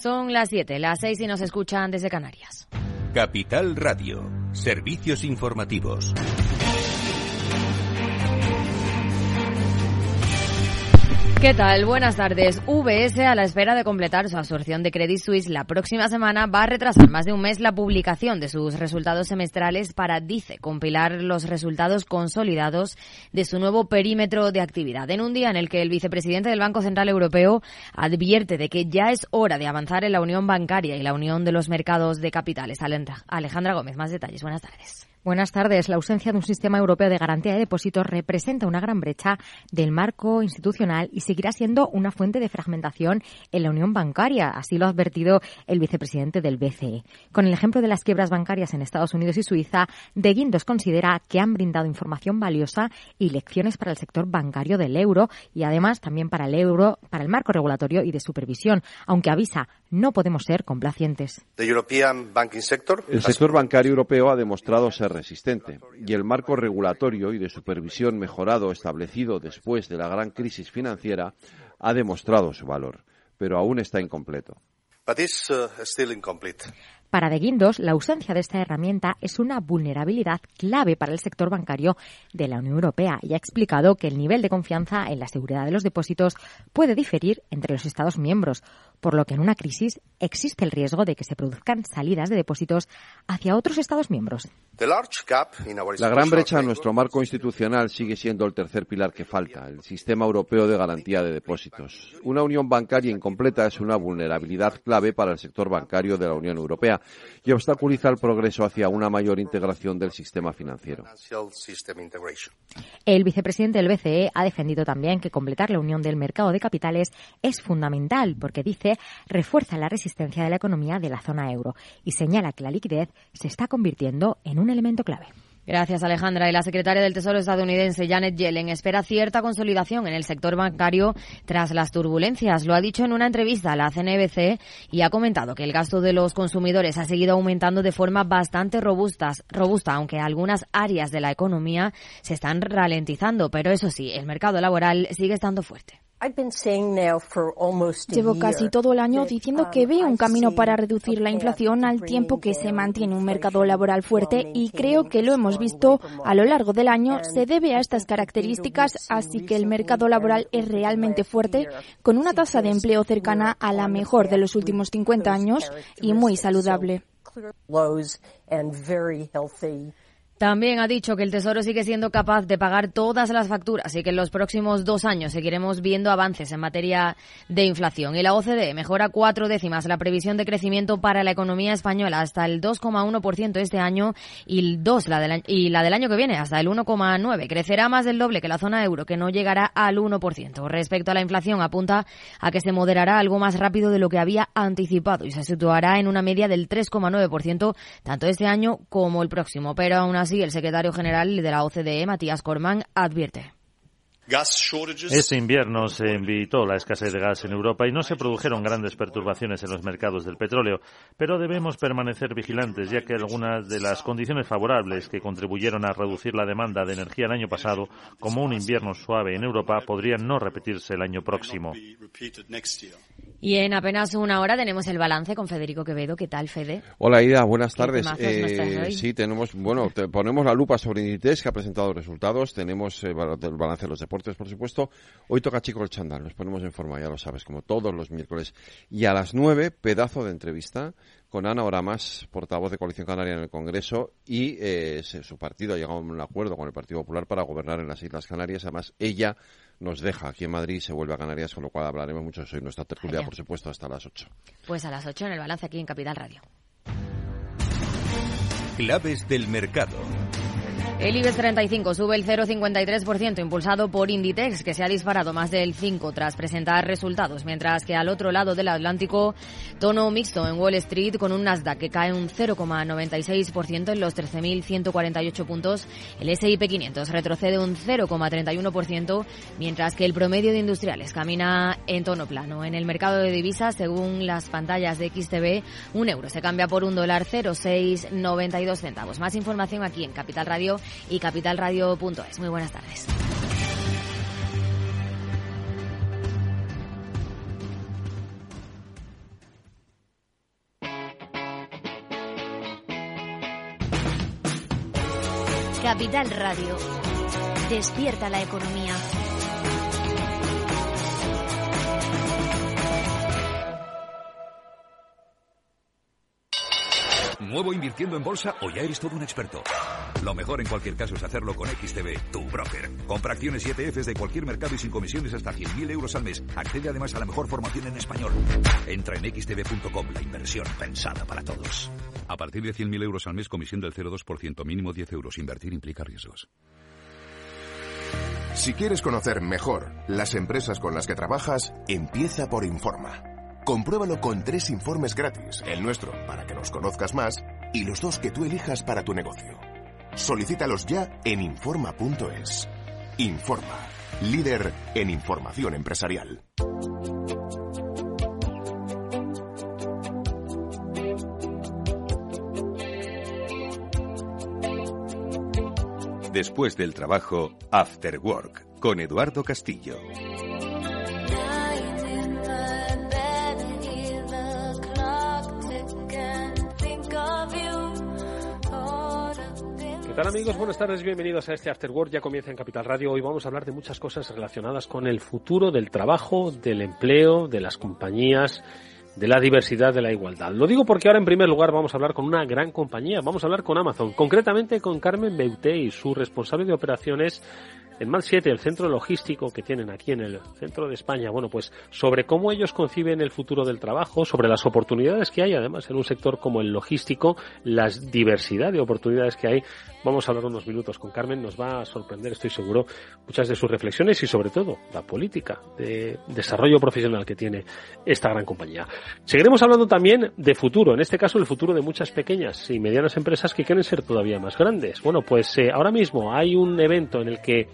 Son las 7, las 6 y nos escuchan desde Canarias. Capital Radio, servicios informativos. ¿Qué tal? Buenas tardes. VS, a la espera de completar su absorción de Credit Suisse, la próxima semana va a retrasar más de un mes la publicación de sus resultados semestrales para, dice, compilar los resultados consolidados de su nuevo perímetro de actividad. En un día en el que el vicepresidente del Banco Central Europeo advierte de que ya es hora de avanzar en la unión bancaria y la unión de los mercados de capitales. Alejandra Gómez, más detalles. Buenas tardes. Buenas tardes. La ausencia de un sistema europeo de garantía de depósitos representa una gran brecha del marco institucional y seguirá siendo una fuente de fragmentación en la unión bancaria. Así lo ha advertido el vicepresidente del BCE. Con el ejemplo de las quiebras bancarias en Estados Unidos y Suiza, De Guindos considera que han brindado información valiosa y lecciones para el sector bancario del euro y además también para el euro, para el marco regulatorio y de supervisión, aunque avisa, no podemos ser complacientes. El sector bancario europeo ha demostrado ser resistente y el marco regulatorio y de supervisión mejorado establecido después de la gran crisis financiera ha demostrado su valor, pero aún está incompleto. Para De Guindos, la ausencia de esta herramienta es una vulnerabilidad clave para el sector bancario de la Unión Europea y ha explicado que el nivel de confianza en la seguridad de los depósitos puede diferir entre los Estados miembros, por lo que en una crisis existe el riesgo de que se produzcan salidas de depósitos hacia otros Estados miembros. La gran brecha en nuestro marco institucional sigue siendo el tercer pilar que falta, el sistema europeo de garantía de depósitos. Una unión bancaria incompleta es una vulnerabilidad clave para el sector bancario de la Unión Europea y obstaculiza el progreso hacia una mayor integración del sistema financiero. El vicepresidente del BCE ha defendido también que completar la unión del mercado de capitales es fundamental porque dice refuerza la resistencia de la economía de la zona euro y señala que la liquidez se está convirtiendo en un elemento clave. Gracias, Alejandra. Y la secretaria del Tesoro estadounidense, Janet Yellen, espera cierta consolidación en el sector bancario tras las turbulencias. Lo ha dicho en una entrevista a la CNBC y ha comentado que el gasto de los consumidores ha seguido aumentando de forma bastante robusta, robusta aunque algunas áreas de la economía se están ralentizando. Pero eso sí, el mercado laboral sigue estando fuerte. Llevo casi todo el año diciendo um, que veo un camino para reducir la inflación al tiempo que se mantiene un mercado laboral fuerte y creo que lo hemos visto a lo largo del año. Se debe a estas características, así que el mercado laboral es realmente fuerte, con una tasa de empleo cercana a la mejor de los últimos 50 años y muy saludable. También ha dicho que el Tesoro sigue siendo capaz de pagar todas las facturas y que en los próximos dos años seguiremos viendo avances en materia de inflación. Y la OCDE mejora cuatro décimas la previsión de crecimiento para la economía española hasta el 2,1% este año y, el 2, la del, y la del año que viene hasta el 1,9%. Crecerá más del doble que la zona euro, que no llegará al 1%. Respecto a la inflación, apunta a que se moderará algo más rápido de lo que había anticipado y se situará en una media del 3,9% tanto este año como el próximo. Pero aún así, Así, el secretario general de la OCDE, Matías Corman, advierte. Este invierno se invitó la escasez de gas en Europa y no se produjeron grandes perturbaciones en los mercados del petróleo, pero debemos permanecer vigilantes ya que algunas de las condiciones favorables que contribuyeron a reducir la demanda de energía el año pasado, como un invierno suave en Europa, podrían no repetirse el año próximo. Y en apenas una hora tenemos el balance con Federico Quevedo. ¿Qué tal, Fede? Hola, Ida. Buenas tardes. Eh, sí, tenemos, bueno, ponemos la lupa sobre Inditex, que ha presentado resultados. Tenemos eh, el balance de los deportes, por supuesto. Hoy toca Chico el Chandal. Nos ponemos en forma, ya lo sabes, como todos los miércoles. Y a las nueve, pedazo de entrevista con Ana Oramas, portavoz de Coalición Canaria en el Congreso, y eh, su partido ha llegado a un acuerdo con el Partido Popular para gobernar en las Islas Canarias. Además, ella nos deja aquí en Madrid y se vuelve a Canarias, con lo cual hablaremos mucho de eso y nuestra tertulia, por supuesto, hasta las 8. Pues a las 8 en el balance aquí en Capital Radio. Claves del mercado. El IBEX 35 sube el 0,53%, impulsado por Inditex, que se ha disparado más del 5 tras presentar resultados, mientras que al otro lado del Atlántico, tono mixto en Wall Street con un Nasdaq que cae un 0,96% en los 13.148 puntos. El S&P 500 retrocede un 0,31%, mientras que el promedio de industriales camina en tono plano. En el mercado de divisas, según las pantallas de XTV, un euro se cambia por un dólar 0,692 centavos. Más información aquí en Capital Radio y capitalradio.es. Muy buenas tardes. Capital Radio. Despierta la economía. ¿Nuevo invirtiendo en bolsa o ya eres todo un experto? Lo mejor en cualquier caso es hacerlo con XTB, tu broker. Compra acciones y ETFs de cualquier mercado y sin comisiones hasta 100.000 euros al mes. Accede además a la mejor formación en español. Entra en xtb.com, la inversión pensada para todos. A partir de 100.000 euros al mes, comisión del 0,2%, mínimo 10 euros. Invertir implica riesgos. Si quieres conocer mejor las empresas con las que trabajas, empieza por Informa. Compruébalo con tres informes gratis, el nuestro para que nos conozcas más y los dos que tú elijas para tu negocio. Solicítalos ya en Informa.es. Informa, líder en información empresarial. Después del trabajo, After Work, con Eduardo Castillo. Tal amigos? Buenas tardes, bienvenidos a este After Work. Ya comienza en Capital Radio. Hoy vamos a hablar de muchas cosas relacionadas con el futuro del trabajo, del empleo, de las compañías, de la diversidad, de la igualdad. Lo digo porque ahora en primer lugar vamos a hablar con una gran compañía. Vamos a hablar con Amazon, concretamente con Carmen Beuté y su responsable de operaciones en MAL 7, el centro logístico que tienen aquí en el centro de España, bueno, pues sobre cómo ellos conciben el futuro del trabajo, sobre las oportunidades que hay, además, en un sector como el logístico, la diversidad de oportunidades que hay. Vamos a hablar unos minutos con Carmen, nos va a sorprender, estoy seguro, muchas de sus reflexiones y sobre todo la política de desarrollo profesional que tiene esta gran compañía. Seguiremos hablando también de futuro, en este caso el futuro de muchas pequeñas y medianas empresas que quieren ser todavía más grandes. Bueno, pues eh, ahora mismo hay un evento en el que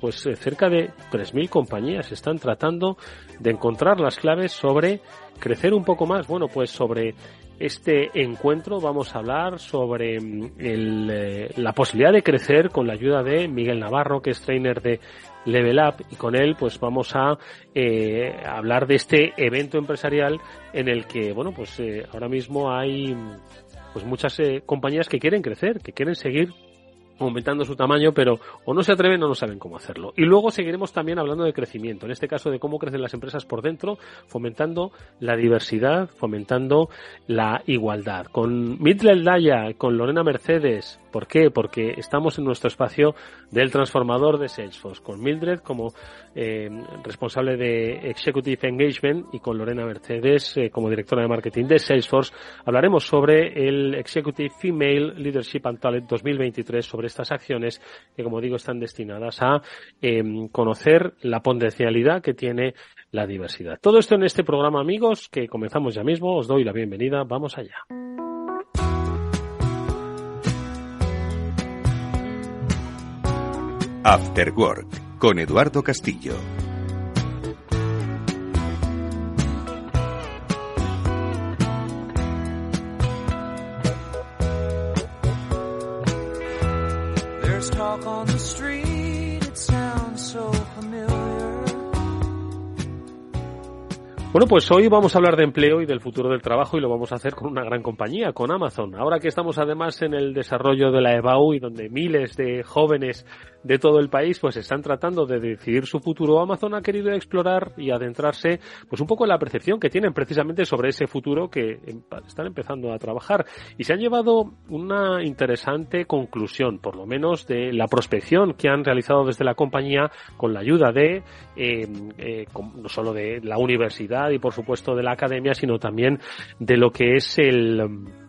pues eh, cerca de 3.000 compañías están tratando de encontrar las claves sobre crecer un poco más. Bueno, pues sobre este encuentro vamos a hablar sobre mm, eh, la posibilidad de crecer con la ayuda de Miguel Navarro, que es trainer de Level Up, y con él pues vamos a eh, hablar de este evento empresarial en el que, bueno, pues ahora mismo hay pues muchas compañías que quieren crecer, que quieren seguir aumentando su tamaño, pero o no se atreven o no saben cómo hacerlo. Y luego seguiremos también hablando de crecimiento, en este caso de cómo crecen las empresas por dentro, fomentando la diversidad, fomentando la igualdad. Con Midler Daya, con Lorena Mercedes, ¿por qué? Porque estamos en nuestro espacio del transformador de Salesforce, con Mildred como eh, responsable de Executive Engagement y con Lorena Mercedes eh, como directora de marketing de Salesforce, hablaremos sobre el Executive Female Leadership and Talent 2023, sobre estas acciones que, como digo, están destinadas a em, conocer la potencialidad que tiene la diversidad. Todo esto en este programa, amigos, que comenzamos ya mismo. Os doy la bienvenida. Vamos allá. After Work con Eduardo Castillo. Bueno, pues hoy vamos a hablar de empleo y del futuro del trabajo y lo vamos a hacer con una gran compañía, con Amazon. Ahora que estamos además en el desarrollo de la EBAU y donde miles de jóvenes de todo el país pues están tratando de decidir su futuro, Amazon ha querido explorar y adentrarse pues un poco en la percepción que tienen precisamente sobre ese futuro que están empezando a trabajar y se han llevado una interesante conclusión, por lo menos de la prospección que han realizado desde la compañía con la ayuda de em, eh, no solo de la universidad y por supuesto de la academia, sino también de lo que es el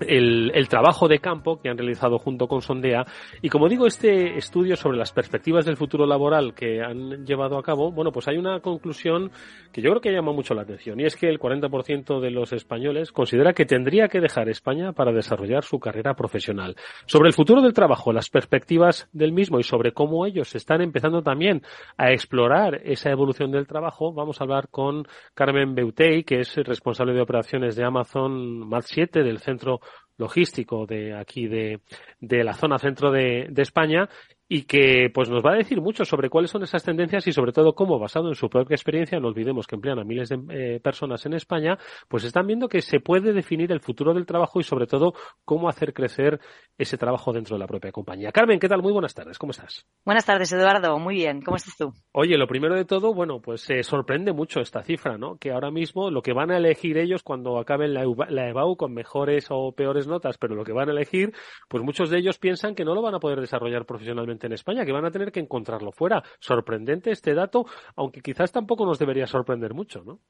el, el, trabajo de campo que han realizado junto con Sondea. Y como digo, este estudio sobre las perspectivas del futuro laboral que han llevado a cabo, bueno, pues hay una conclusión que yo creo que llama mucho la atención y es que el 40% de los españoles considera que tendría que dejar España para desarrollar su carrera profesional. Sobre el futuro del trabajo, las perspectivas del mismo y sobre cómo ellos están empezando también a explorar esa evolución del trabajo, vamos a hablar con Carmen Beutey, que es responsable de operaciones de Amazon Mat 7 del centro logístico de aquí de, de la zona centro de, de España y que pues nos va a decir mucho sobre cuáles son esas tendencias y sobre todo cómo, basado en su propia experiencia, no olvidemos que emplean a miles de eh, personas en España, pues están viendo que se puede definir el futuro del trabajo y sobre todo cómo hacer crecer ese trabajo dentro de la propia compañía. Carmen, ¿qué tal? Muy buenas tardes, ¿cómo estás? Buenas tardes, Eduardo, muy bien, ¿cómo estás tú? Oye, lo primero de todo, bueno, pues se sorprende mucho esta cifra, ¿no? Que ahora mismo lo que van a elegir ellos cuando acaben la, la EBAU con mejores o peores notas, pero lo que van a elegir, pues muchos de ellos piensan que no lo van a poder desarrollar profesionalmente en España, que van a tener que encontrarlo fuera. Sorprendente este dato, aunque quizás tampoco nos debería sorprender mucho, ¿no?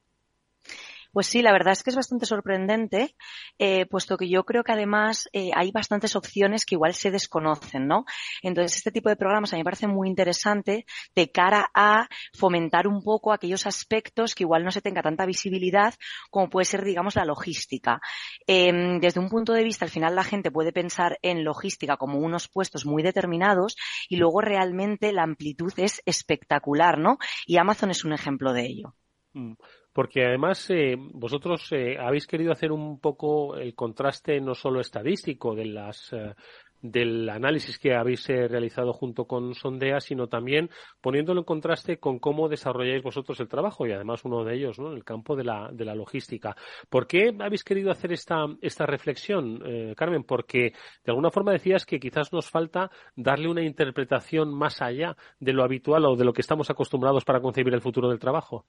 Pues sí, la verdad es que es bastante sorprendente, eh, puesto que yo creo que además eh, hay bastantes opciones que igual se desconocen, ¿no? Entonces, este tipo de programas a mí me parece muy interesante de cara a fomentar un poco aquellos aspectos que igual no se tenga tanta visibilidad como puede ser, digamos, la logística. Em, desde un punto de vista, al final la gente puede pensar en logística como unos puestos muy determinados y luego realmente la amplitud es espectacular, ¿no? Y Amazon es un ejemplo de ello. Mm porque además eh, vosotros eh, habéis querido hacer un poco el contraste no solo estadístico de las eh, del análisis que habéis realizado junto con Sondea, sino también poniéndolo en contraste con cómo desarrolláis vosotros el trabajo y además uno de ellos, ¿no? En el campo de la, de la logística. ¿Por qué habéis querido hacer esta, esta reflexión, Carmen? Porque de alguna forma decías que quizás nos falta darle una interpretación más allá de lo habitual o de lo que estamos acostumbrados para concebir el futuro del trabajo.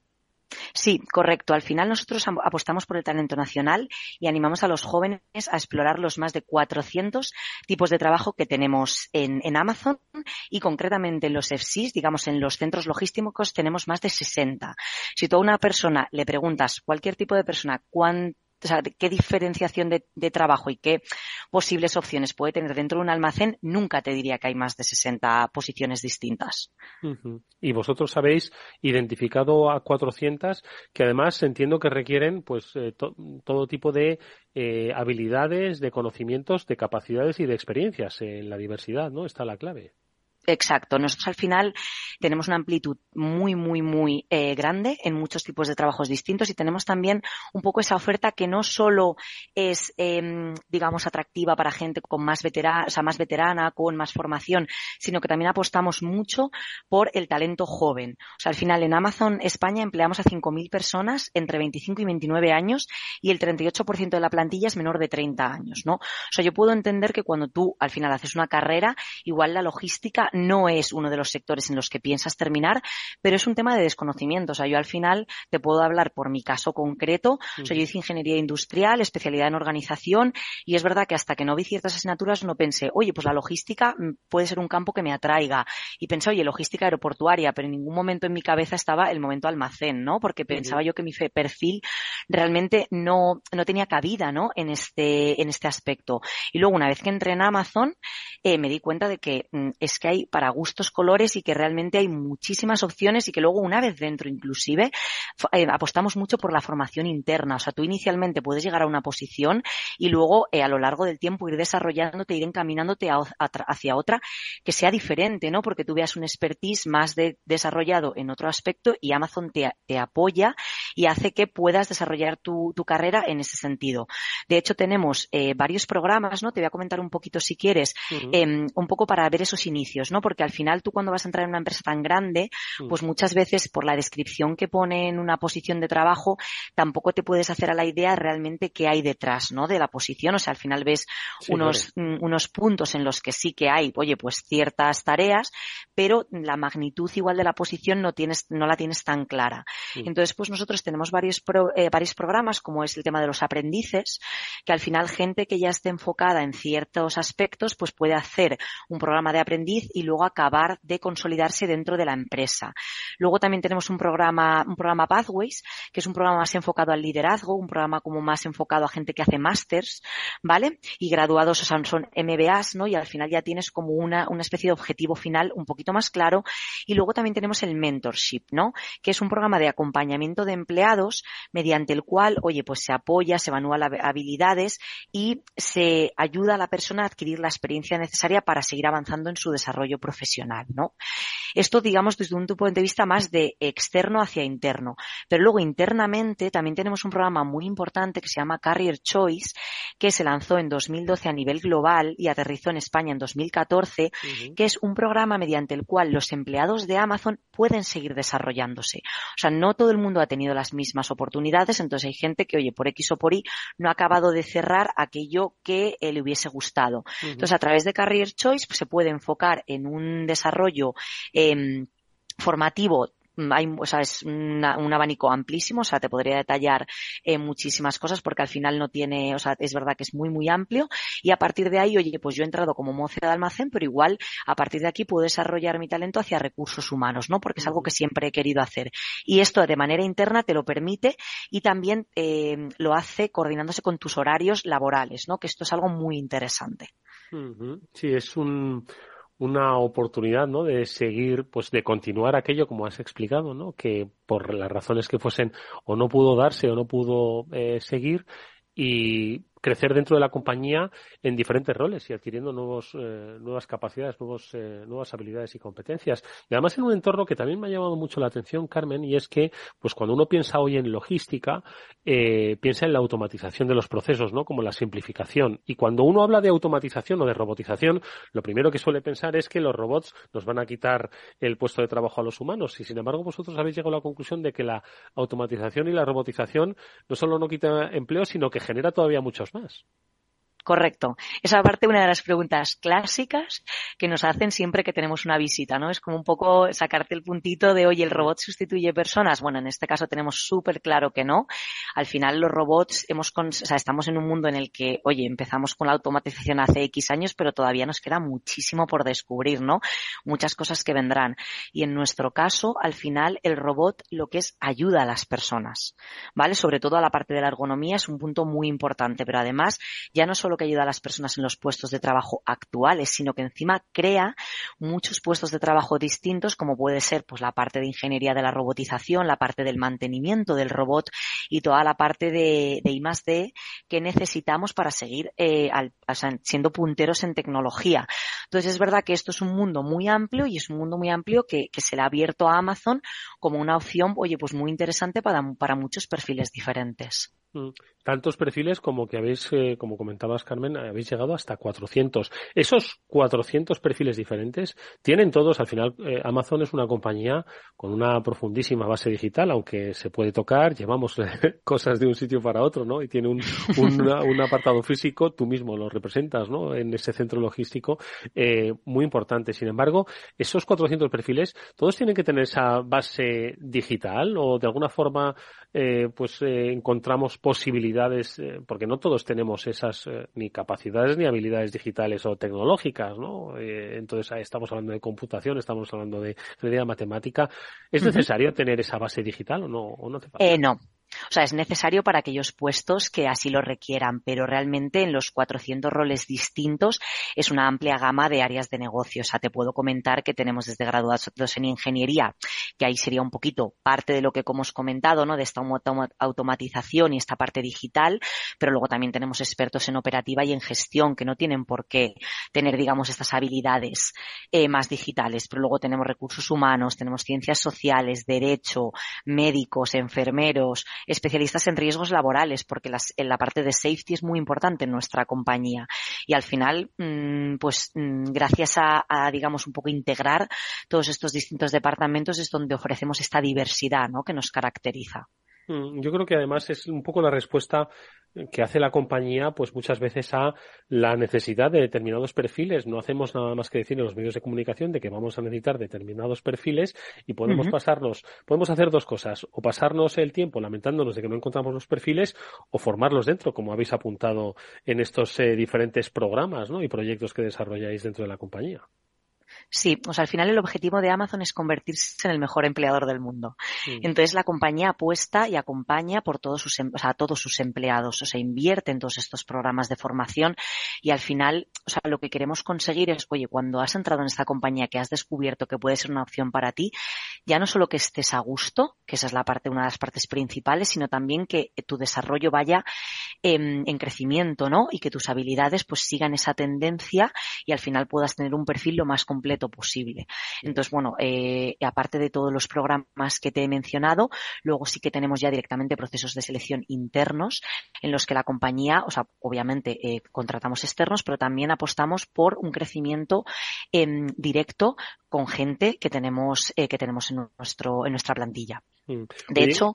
Sí, correcto. Al final nosotros apostamos por el talento nacional y animamos a los jóvenes a explorar los más de 400 tipos de trabajo que tenemos en, Amazon y concretamente en los FCs, digamos en los centros logísticos, tenemos más de 60. Si tú a una persona le preguntas, cualquier tipo de persona, cuánto o sea, qué diferenciación de, trabajo y qué posibles opciones puede tener dentro de un almacén, nunca te diría que hay más de 60 posiciones distintas. Y vosotros habéis identificado a 400 que además entiendo que requieren pues eh, todo tipo de eh, habilidades, de conocimientos, de capacidades y de experiencias en la diversidad, ¿no? Está la clave. Exacto. Nosotros al final tenemos una amplitud muy, muy, muy eh, grande en muchos tipos de trabajos distintos y tenemos también un poco esa oferta que no solo es, em, digamos, atractiva para gente con más veterana, o sea, más veterana, con más formación, sino que también apostamos mucho por el talento joven. O sea, al final en Amazon España empleamos a 5.000 personas entre 25 y 29 años y el 38% de la plantilla es menor de 30 años, ¿no? O sea, yo puedo entender que cuando tú al final haces una carrera, igual la logística no es uno de los sectores en los que piensas terminar, pero es un tema de desconocimiento. O sea, yo al final te puedo hablar por mi caso concreto. O sea, yo hice ingeniería industrial, especialidad en organización, y es verdad que hasta que no vi ciertas asignaturas no pensé, oye, pues la logística mm, puede ser un campo que me atraiga. Y pensé, oye, logística aeroportuaria, pero en ningún momento en mi cabeza estaba el momento almacén, ¿no? Porque pensaba yo que mi perfil realmente no, no tenía cabida, ¿no? En este, en este aspecto. Y luego, una vez que entré en Amazon, eh, me di cuenta de que mm, es que hay para gustos colores y que realmente hay muchísimas opciones y que luego una vez dentro inclusive eh, apostamos mucho por la formación interna. O sea, tú inicialmente puedes llegar a una posición y luego eh, a lo largo del tiempo ir desarrollándote, ir encaminándote hacia otra que sea diferente, ¿no? Porque tú veas un expertise más desarrollado en otro aspecto y Amazon te, apoya y hace que puedas desarrollar tu, carrera en ese sentido. De hecho, tenemos eh, varios programas, ¿no? Te voy a comentar un poquito si quieres, em, un poco para ver esos inicios. ¿no? Porque al final tú cuando vas a entrar en una empresa tan grande, mm. pues muchas veces por la descripción que pone en una posición de trabajo, tampoco te puedes hacer a la idea realmente qué hay detrás, ¿no? De la posición. O sea, al final ves unos, mm, unos puntos en los que sí que hay, oye, pues ciertas tareas, pero la magnitud igual de la posición no tienes, no la tienes tan clara. Mm. Entonces, pues nosotros tenemos varios, eh, varios programas, como es el tema de los aprendices, que al final gente que ya esté enfocada en ciertos aspectos, pues puede hacer un programa de aprendiz y luego acabar de consolidarse dentro de la empresa. Luego también tenemos un programa, un programa Pathways, que es un programa más enfocado al liderazgo, un programa como más enfocado a gente que hace másters, ¿vale? Y graduados, o sea, son MBAs, ¿no? Y al final ya tienes como una, una especie de objetivo final un poquito más claro. Y luego también tenemos el mentorship, ¿no? Que es un programa de acompañamiento de, empleados mediante el cual, oye, pues se apoya, se evalúan habilidades y se ayuda a la persona a adquirir la experiencia necesaria para seguir avanzando en su desarrollo profesional, ¿no? Esto, digamos, desde un punto de vista más de externo hacia interno. Pero luego internamente también tenemos un programa muy importante que se llama Career Choice, que se lanzó en 2012 a nivel global y aterrizó en España en 2014, que es un programa mediante el cual los empleados de Amazon pueden seguir desarrollándose. O sea, no todo el mundo ha tenido las mismas oportunidades, entonces hay gente que, oye, por X o por Y no ha acabado de cerrar aquello que eh, le hubiese gustado. Entonces, a través de Career Choice pues, se puede enfocar en un desarrollo eh, formativo hay, o sea, es un abanico amplísimo, o sea, te podría detallar eh, muchísimas cosas porque al final no tiene, o sea, es verdad que es muy, muy amplio y a partir de ahí, oye, pues yo he entrado como moza de almacén, pero igual a partir de aquí puedo desarrollar mi talento hacia recursos humanos, ¿no? Porque es algo que siempre he querido hacer. Y esto de manera interna te lo permite y también eh, lo hace coordinándose con tus horarios laborales, ¿no? Que esto es algo muy interesante. Sí, es un, una oportunidad, ¿no? De seguir, pues de continuar aquello como has explicado, ¿no? Que por las razones que fuesen o no pudo darse o no pudo eh, seguir y crecer dentro de la compañía en diferentes roles y adquiriendo nuevos, eh, nuevas capacidades, nuevos, eh, nuevas habilidades y competencias. Y además en un entorno que también me ha llamado mucho la atención, Carmen, y es que, pues cuando uno piensa hoy en logística, eh, piensa en la automatización de los procesos, ¿no? Como la simplificación. Y cuando uno habla de automatización o de robotización, lo primero que suele pensar es que los robots nos van a quitar el puesto de trabajo a los humanos. Y sin embargo, vosotros habéis llegado a la conclusión de que la automatización y la robotización no solo no quita empleo, sino que genera todavía muchos más. Correcto. Esa parte una de las preguntas clásicas que nos hacen siempre que tenemos una visita, ¿no? Es como un poco sacarte el puntito de, oye, ¿el robot sustituye personas? Bueno, en este caso tenemos súper claro que no. Al final los robots hemos, o sea, estamos en un mundo en el que, oye, empezamos con la automatización hace X años, pero todavía nos queda muchísimo por descubrir, ¿no? Muchas cosas que vendrán. Y en nuestro caso, al final, el robot lo que es ayuda a las personas, ¿vale? Sobre todo a la parte de la ergonomía es un punto muy importante, pero además ya no solo que ayuda a las personas en los puestos de trabajo actuales, sino que encima crea muchos puestos de trabajo distintos, como puede ser pues la parte de ingeniería de la robotización, la parte del mantenimiento del robot y toda la parte de, de I que necesitamos para seguir eh, siendo punteros en tecnología. Entonces es verdad que esto es un mundo muy amplio y es un mundo muy amplio que, se le ha abierto a Amazon como una opción, oye, pues muy interesante para, para muchos perfiles diferentes. Mm. Tantos perfiles como que habéis, eh, como comentabas Carmen, habéis llegado hasta 400. Esos 400 perfiles diferentes tienen todos, al final, eh, Amazon es una compañía con una profundísima base digital, aunque se puede tocar, llevamos cosas de un sitio para otro, ¿no? Y tiene un, un, apartado físico, tú mismo lo representas, ¿no? En ese centro logístico, eh, muy importante. Sin embargo, esos 400 perfiles, todos tienen que tener esa base digital o de alguna forma, pues encontramos posibilidades, eh, porque no todos tenemos esas eh, ni capacidades ni habilidades digitales o tecnológicas, ¿no? Eh, entonces estamos hablando de computación, estamos hablando de ingeniería matemática. ¿Es necesario tener esa base digital o no? O no, no. O sea, es necesario para aquellos puestos que así lo requieran, pero realmente en los 400 roles distintos es una amplia gama de áreas de negocio. O sea, te puedo comentar que tenemos desde graduados en ingeniería, que ahí sería un poquito parte de lo que hemos comentado, ¿no? De esta automatización y esta parte digital, pero luego también tenemos expertos en operativa y en gestión que no tienen por qué tener, digamos, estas habilidades eh, más digitales, pero luego tenemos recursos humanos, tenemos ciencias sociales, derecho, médicos, enfermeros, especialistas en riesgos laborales, porque en la parte de safety es muy importante en nuestra compañía. Y al final, mm, pues mm, gracias a, a, digamos, un poco integrar todos estos distintos departamentos es donde ofrecemos esta diversidad ¿no? que nos caracteriza. Mm, yo creo que además es un poco la respuesta que hace la compañía, pues muchas veces a la necesidad de determinados perfiles. No hacemos nada más que decir en los medios de comunicación de que vamos a necesitar determinados perfiles y podemos pasarnos, podemos hacer dos cosas, o pasarnos el tiempo lamentándonos de que no encontramos los perfiles o formarlos dentro, como habéis apuntado en estos eh, diferentes programas ¿no? y proyectos que desarrolláis dentro de la compañía. Sí, o sea, al final el objetivo de Amazon es convertirse en el mejor empleador del mundo. Entonces la compañía apuesta y acompaña por todos sus, em, o sea, a todos sus empleados, o sea, invierte en todos estos programas de formación y al final, o sea, lo que queremos conseguir es, oye, cuando has entrado en esta compañía que has descubierto que puede ser una opción para ti, ya no solo que estés a gusto, que esa es la parte, una de las partes principales, sino también que tu desarrollo vaya en, en crecimiento, ¿no? Y que tus habilidades pues sigan esa tendencia y al final puedas tener un perfil lo más completo posible. Entonces, bueno, eh, aparte de todos los programas que te he mencionado, luego sí que tenemos ya directamente procesos de selección internos en los que la compañía, o sea, obviamente eh, contratamos externos, pero también apostamos por un crecimiento en directo con gente que tenemos eh, que tenemos en nuestro en nuestra plantilla. Mm. De hecho,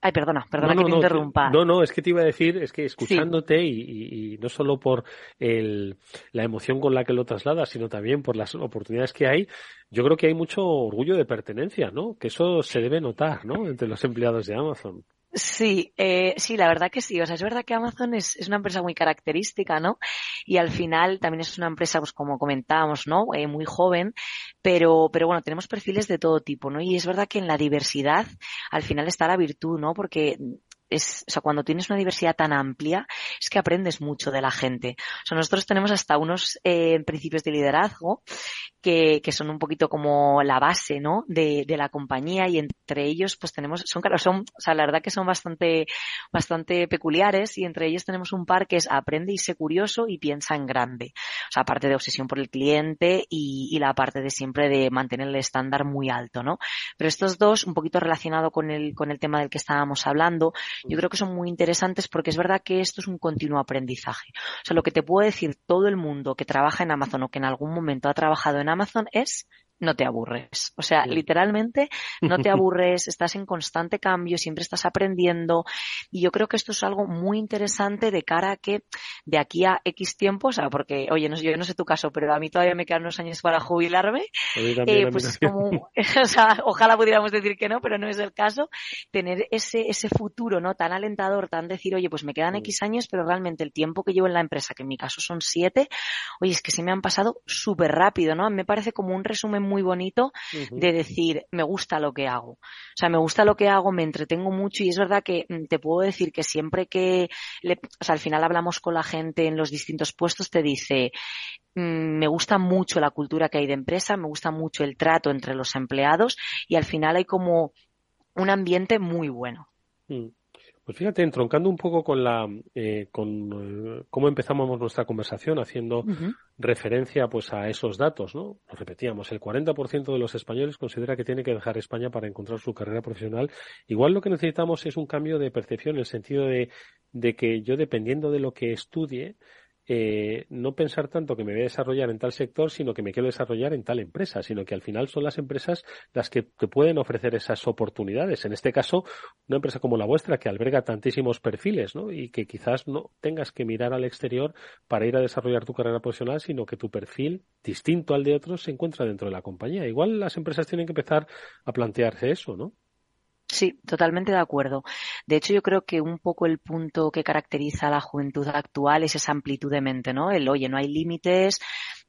Ay, perdona, perdona que te interrumpa. No, no, es que te iba a decir, es que escuchándote y, no solo por el, la emoción con la que lo trasladas, sino también por las oportunidades que hay, yo creo que hay mucho orgullo de pertenencia, ¿no? Que eso se debe notar, ¿no? Entre los empleados de Amazon. Sí, eh, sí, la verdad que sí. O sea, es verdad que Amazon es, es, una empresa muy característica, ¿no? Y al final también es una empresa, pues como comentábamos, ¿no? Eh, muy joven, pero, pero bueno, tenemos perfiles de todo tipo, ¿no? Y es verdad que en la diversidad al final está la virtud, ¿no? Porque es, o sea, cuando tienes una diversidad tan amplia, es que aprendes mucho de la gente. O sea, nosotros tenemos hasta unos eh, principios de liderazgo que, que, son un poquito como la base, ¿no? De, de, la compañía y entre ellos, pues tenemos, son, son, o sea, la verdad que son bastante, bastante peculiares y entre ellos tenemos un par que es aprende y sé curioso y piensa en grande. O sea, aparte de obsesión por el cliente y, y la parte de siempre de mantener el estándar muy alto, ¿no? Pero estos dos, un poquito relacionado con el, con el tema del que estábamos hablando, yo creo que son muy interesantes porque es verdad que esto es un continuo aprendizaje. O sea, lo que te puede decir todo el mundo que trabaja en Amazon o que en algún momento ha trabajado en Amazon es no te aburres. O sea, literalmente no te aburres, estás en constante cambio, siempre estás aprendiendo. Y yo creo que esto es algo muy interesante de cara a que de aquí a X tiempo, o sea, porque, oye, no, yo no sé tu caso, pero a mí todavía me quedan unos años para jubilarme. Eh, pues como, o sea, ojalá pudiéramos decir que no, pero no es el caso. Tener ese, ese futuro, ¿no? Tan alentador, tan decir, oye, pues me quedan X años, pero realmente el tiempo que llevo en la empresa, que en mi caso son siete, oye, es que se me han pasado súper rápido, ¿no? Me parece como un resumen muy bonito de decir, me gusta lo que hago. O sea, me gusta lo que hago, me entretengo mucho y es verdad que mm, te puedo decir que siempre que, le, o sea, al final hablamos con la gente en los distintos puestos, te dice, mm, me gusta mucho la cultura que hay de empresa, me gusta mucho el trato entre los empleados y al final hay como un ambiente muy bueno. Mm. Pues fíjate, entroncando un poco con la, eh, con eh, cómo empezamos nuestra conversación, haciendo referencia pues a esos datos, ¿no? Lo repetíamos, el 40% de los españoles considera que tiene que dejar España para encontrar su carrera profesional. Igual lo que necesitamos es un cambio de percepción en el sentido de, de que yo dependiendo de lo que estudie, eh, no pensar tanto que me voy a desarrollar en tal sector, sino que me quiero desarrollar en tal empresa, sino que al final son las empresas las que te pueden ofrecer esas oportunidades. En este caso, una empresa como la vuestra que alberga tantísimos perfiles, ¿no? Y que quizás no tengas que mirar al exterior para ir a desarrollar tu carrera profesional, sino que tu perfil, distinto al de otros, se encuentra dentro de la compañía. Igual las empresas tienen que empezar a plantearse eso, ¿no? Sí, totalmente de acuerdo. De hecho, yo creo que un poco el punto que caracteriza a la juventud actual es esa amplitud de mente, ¿no? El, oye, no hay límites,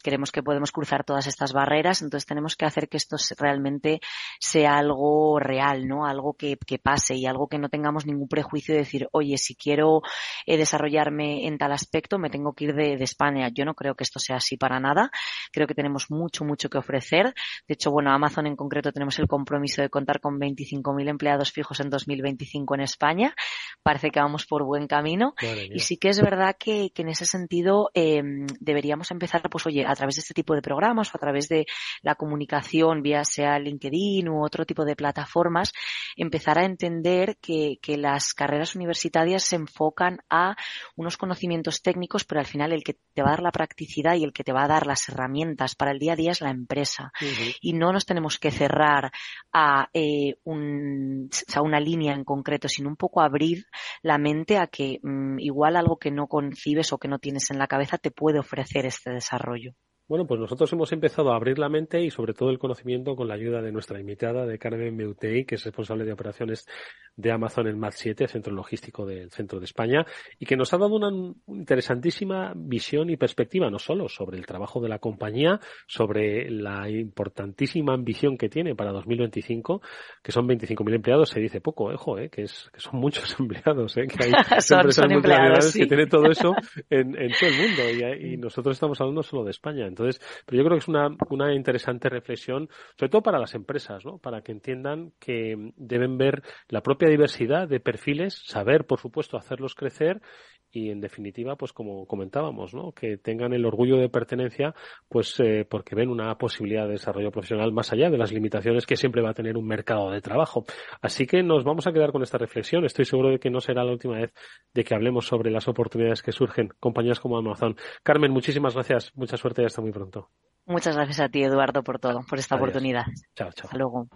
queremos que podemos cruzar todas estas barreras, entonces tenemos que hacer que esto realmente sea algo real, ¿no? Algo que, que pase y algo que no tengamos ningún prejuicio de decir, oye, si quiero eh, desarrollarme en tal aspecto, me tengo que ir de, de, España. Yo no creo que esto sea así para nada. Creo que tenemos mucho, mucho que ofrecer. De hecho, bueno, Amazon en concreto tenemos el compromiso de contar con 25.000 empleados fijos en 2025 en España. Parece que vamos por buen camino. Y sí que es verdad que, que en ese sentido eh, deberíamos empezar, pues oye, a través de este tipo de programas o a través de la comunicación, vía sea LinkedIn u otro tipo de plataformas, empezar a entender que, que las carreras universitarias se enfocan a unos conocimientos técnicos, pero al final el que te va a dar la practicidad y el que te va a dar las herramientas para el día a día es la empresa. Y no nos tenemos que cerrar a, eh, un, a una línea en concreto, sino un poco abrir la mente a que mm, igual algo que no concibes o que no tienes en la cabeza te puede ofrecer este desarrollo. Bueno, pues nosotros hemos empezado a abrir la mente y sobre todo el conocimiento con la ayuda de nuestra invitada, de Carmen Meutei, que es responsable de operaciones de Amazon en MAT 7, centro logístico del centro de España, y que nos ha dado una interesantísima visión y perspectiva, no solo sobre el trabajo de la compañía, sobre la importantísima ambición que tiene para 2025, que son 25.000 empleados, se dice poco, ejo, eh, que, es, que son muchos empleados, eh, que hay empresas multinacionales que tienen todo eso en, en todo el mundo, y, y, nosotros estamos hablando solo de España. Entonces, pero yo creo que es una, una interesante reflexión, sobre todo para las empresas, ¿no? para que entiendan que deben ver la propia diversidad de perfiles, saber, por supuesto, hacerlos crecer y en definitiva pues como comentábamos ¿no? que tengan el orgullo de pertenencia pues eh, porque ven una posibilidad de desarrollo profesional más allá de las limitaciones que siempre va a tener un mercado de trabajo. Así que nos vamos a quedar con esta reflexión. Estoy seguro de que no será la última vez de que hablemos sobre las oportunidades que surgen. Compañías como Amazon. Carmen muchísimas gracias. Mucha suerte y hasta muy pronto. Muchas gracias a ti Eduardo por todo por esta oportunidad. Chao chao. Hasta luego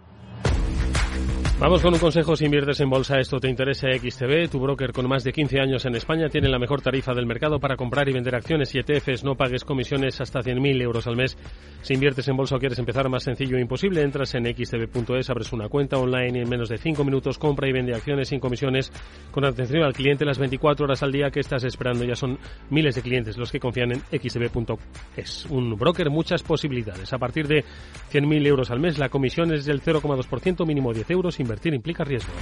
Vamos con un consejo si inviertes en bolsa, esto te interesa XTB, tu broker con más de 15 años en España tiene la mejor tarifa del mercado para comprar y vender acciones y ETFs, no pagues comisiones hasta 100.000 euros al mes. Si inviertes en bolsa o quieres empezar más sencillo e imposible, entras en xtb.es, abres una cuenta online y en menos de 5 minutos compra y vende acciones sin comisiones con atención al cliente las 24 horas al día que estás esperando. Ya son miles de clientes los que confían en xtb.es. Un broker, muchas posibilidades. A partir de 100.000 euros al mes, la comisión es del 0,2%, mínimo 10 euros Invertir implica riesgos.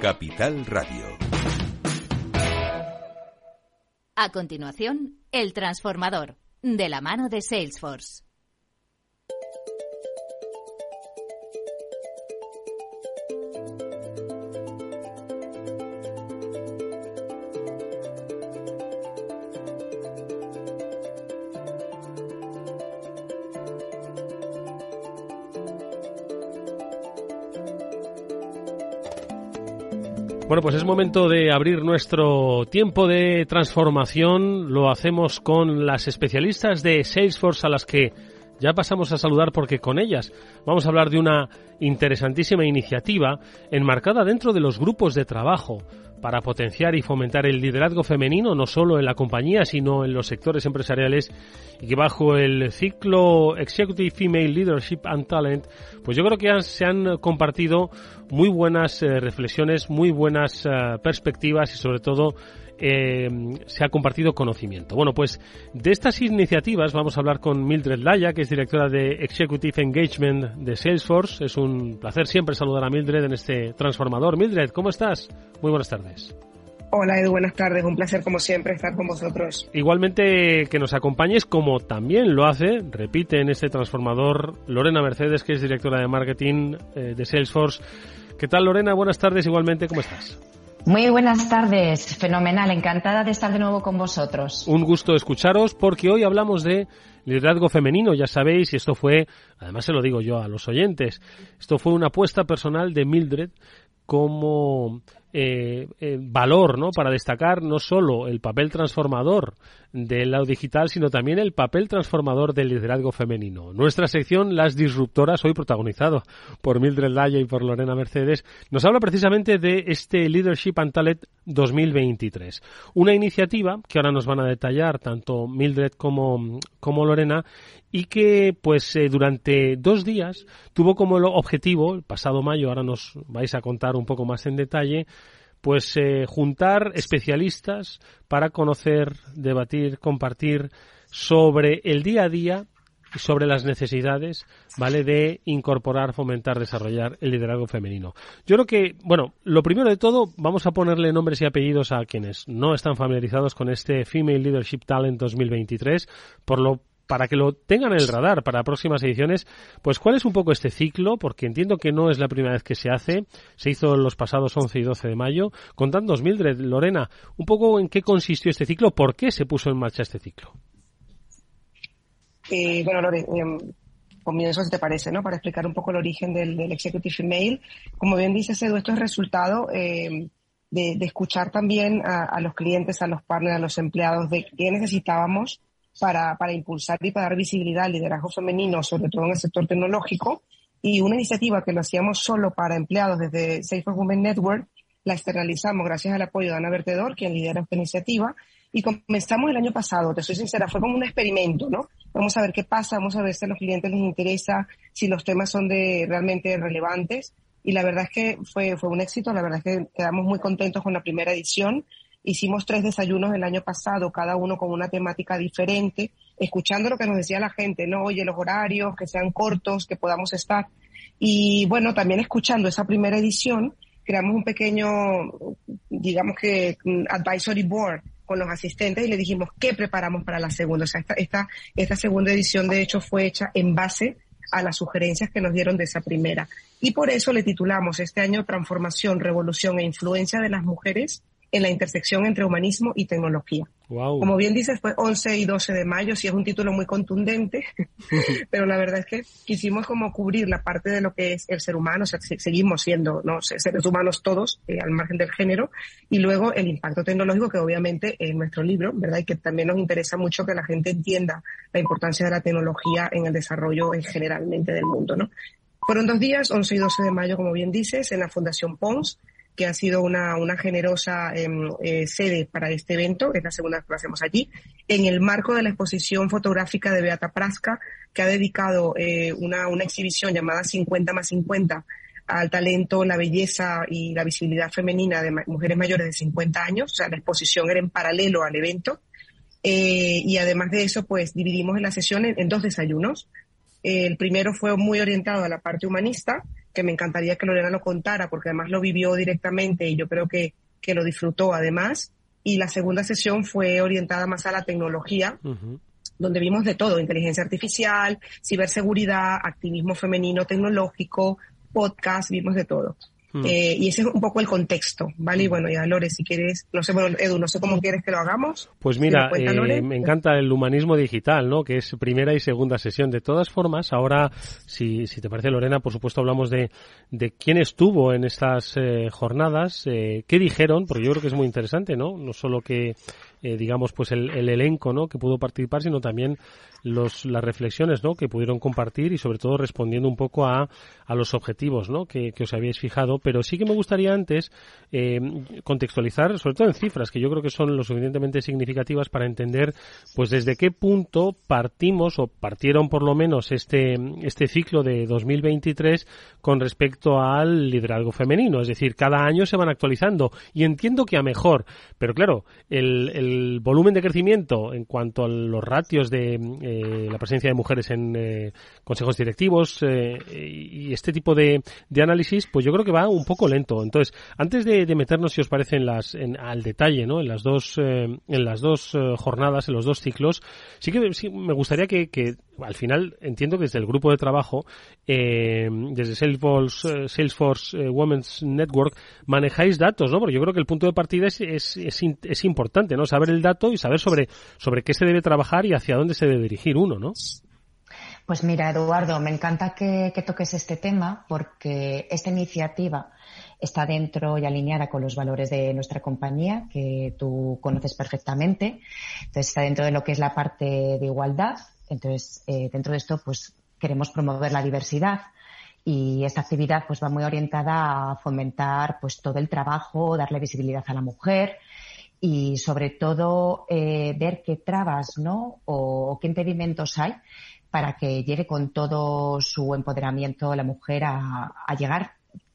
Capital Radio. A continuación, El Transformador, de la mano de Salesforce. Bueno, pues es momento de abrir nuestro tiempo de transformación. Lo hacemos con las especialistas de Salesforce a las que ya pasamos a saludar porque con ellas vamos a hablar de una interesantísima iniciativa enmarcada dentro de los grupos de trabajo para potenciar y fomentar el liderazgo femenino no solo en la compañía sino en los sectores empresariales y que bajo el ciclo Executive Female Leadership and Talent pues yo creo que se han compartido muy buenas eh, reflexiones, muy buenas eh, perspectivas y sobre todo eh, se ha compartido conocimiento. Bueno, pues de estas iniciativas vamos a hablar con Mildred Laya, que es directora de Executive Engagement de Salesforce. Es un placer siempre saludar a Mildred en este transformador. Mildred, ¿cómo estás? Muy buenas tardes. Hola Edu, buenas tardes. Un placer como siempre estar con vosotros. Igualmente que nos acompañes como también lo hace, repite en este transformador Lorena Mercedes, que es directora de marketing eh, de Salesforce. ¿Qué tal Lorena? Buenas tardes igualmente, ¿cómo estás? Muy buenas tardes, fenomenal, encantada de estar de nuevo con vosotros. Un gusto escucharos porque hoy hablamos de liderazgo femenino, ya sabéis, y esto fue, además se lo digo yo a los oyentes, esto fue una apuesta personal de Mildred como eh, eh, valor ¿no? para destacar no solo el papel transformador del lado digital, sino también el papel transformador del liderazgo femenino. Nuestra sección Las Disruptoras, hoy protagonizado por Mildred Laya y por Lorena Mercedes, nos habla precisamente de este Leadership and Talent 2023. Una iniciativa que ahora nos van a detallar tanto Mildred como, como Lorena y que pues eh, durante dos días tuvo como objetivo, el pasado mayo, ahora nos vais a contar un poco más en detalle, pues eh, juntar especialistas para conocer, debatir, compartir sobre el día a día y sobre las necesidades, ¿vale? De incorporar, fomentar, desarrollar el liderazgo femenino. Yo creo que, bueno, lo primero de todo, vamos a ponerle nombres y apellidos a quienes no están familiarizados con este Female Leadership Talent 2023, por lo para que lo tengan en el radar para próximas ediciones, pues cuál es un poco este ciclo, porque entiendo que no es la primera vez que se hace, se hizo los pasados 11 y 12 de mayo. Contándonos, Mildred, Lorena, un poco en qué consistió este ciclo, por qué se puso en marcha este ciclo. Eh, bueno, Lore, eh, comienzo, si te parece, ¿no? Para explicar un poco el origen del, Executive Email. Como bien dice Edu, esto es resultado eh, de, escuchar también a, a, los clientes, a los partners, a los empleados de qué necesitábamos para, para impulsar y para dar visibilidad al liderazgo femenino, sobre todo en el sector tecnológico, y una iniciativa que lo hacíamos solo para empleados desde Safe Women Network, la externalizamos gracias al apoyo de Ana Vertedor, quien lidera esta iniciativa, Y comenzamos el año pasado, te soy sincera, fue como un experimento, ¿no? Vamos a ver qué pasa, vamos a ver si a los clientes les interesa, si los temas son de realmente relevantes. Y la verdad es que fue, fue un éxito, la verdad es que quedamos muy contentos con la primera edición. Hicimos tres desayunos el año pasado, cada uno con una temática diferente, escuchando lo que nos decía la gente, ¿no? Oye, los horarios, que sean cortos, que podamos estar. Y bueno, también escuchando esa primera edición, creamos un pequeño, digamos que, advisory board con los asistentes y le dijimos qué preparamos para la segunda. O sea, esta, esta, esta segunda edición de hecho fue hecha en base a las sugerencias que nos dieron de esa primera. Y por eso le titulamos este año Transformación, Revolución e Influencia de las Mujeres en la intersección entre humanismo y tecnología. Como bien dices, fue 11 y 12 de mayo, sí es un título muy contundente, pero la verdad es que quisimos como cubrir la parte de lo que es el ser humano, o sea, seguimos siendo ¿no? seres humanos todos, eh, al margen del género, y luego el impacto tecnológico, que obviamente en nuestro libro, ¿verdad? Y que también nos interesa mucho que la gente entienda la importancia de la tecnología en el desarrollo en generalmente del mundo, ¿no? Fueron dos días, 11 y 12 de mayo, como bien dices, en la Fundación Pons, que ha sido una, una generosa em, eh, sede para este evento, es la segunda que lo hacemos allí, en el marco de la exposición fotográfica de Beata Praska, que ha dedicado eh, una, una exhibición llamada 50 más 50 al talento, la belleza y la visibilidad femenina de mujeres mayores de 50 años, o sea, la exposición era en paralelo al evento. Eh, y además de eso, pues dividimos la sesión en dos desayunos. El primero fue muy orientado a la parte humanista, que me encantaría que Lorena lo contara, porque además lo vivió directamente y yo creo que, que lo disfrutó además. Y la segunda sesión fue orientada más a la tecnología, donde vimos de todo, inteligencia artificial, ciberseguridad, activismo femenino tecnológico, podcast, vimos de todo. Hmm. Eh, y ese es un poco el contexto, ¿vale? Y hmm. bueno, ya Lore, si quieres, no sé, bueno, Edu, no sé cómo quieres que lo hagamos. Pues mira, eh, me encanta el humanismo digital, ¿no? Que es primera y segunda sesión. De todas formas, ahora, si, si te parece, Lorena, por supuesto hablamos de, de quién estuvo en estas eh, jornadas, qué dijeron, porque yo creo que es muy interesante, ¿no? No solo que eh, digamos, pues el, el, elenco, ¿no? Que pudo participar, sino también los, las reflexiones, ¿no? Que pudieron compartir y sobre todo respondiendo un poco a, a los objetivos, ¿no? Que, que os habíais fijado. Pero sí que me gustaría antes eh, contextualizar, sobre todo en cifras, que yo creo que son lo suficientemente significativas para entender, pues desde qué punto partimos o partieron por lo menos este, este ciclo de 2023 con respecto al liderazgo femenino. Es decir, cada año se van actualizando y entiendo que a mejor, pero claro, el el volumen de crecimiento en cuanto a los ratios de eh, la presencia de mujeres en eh, consejos directivos eh, y este tipo de, de, análisis, pues yo creo que va un poco lento. Entonces, antes de, meternos, si os parece, en las, en, al detalle, ¿no? En las dos, en las dos jornadas, en los dos ciclos, sí que sí, me gustaría que, que al final entiendo que desde el grupo de trabajo, eh, desde Salesforce, Salesforce eh, Women's Network, manejáis datos, ¿no? Porque yo creo que el punto de partida es, es, es, importante, ¿no? Saber el dato y saber sobre, sobre qué se debe trabajar y hacia dónde se debe dirigir uno, ¿no? Pues mira, Eduardo, me encanta que, que toques este tema porque esta iniciativa está dentro y alineada con los valores de nuestra compañía, que tú conoces perfectamente. Entonces, está dentro de lo que es la parte de igualdad, entonces, eh, dentro de esto, pues queremos promover la diversidad y esta actividad pues va muy orientada a fomentar pues todo el trabajo, darle visibilidad a la mujer y sobre todo eh, ver qué trabas, ¿no? O, qué impedimentos hay para que llegue con todo su empoderamiento la mujer a, llegar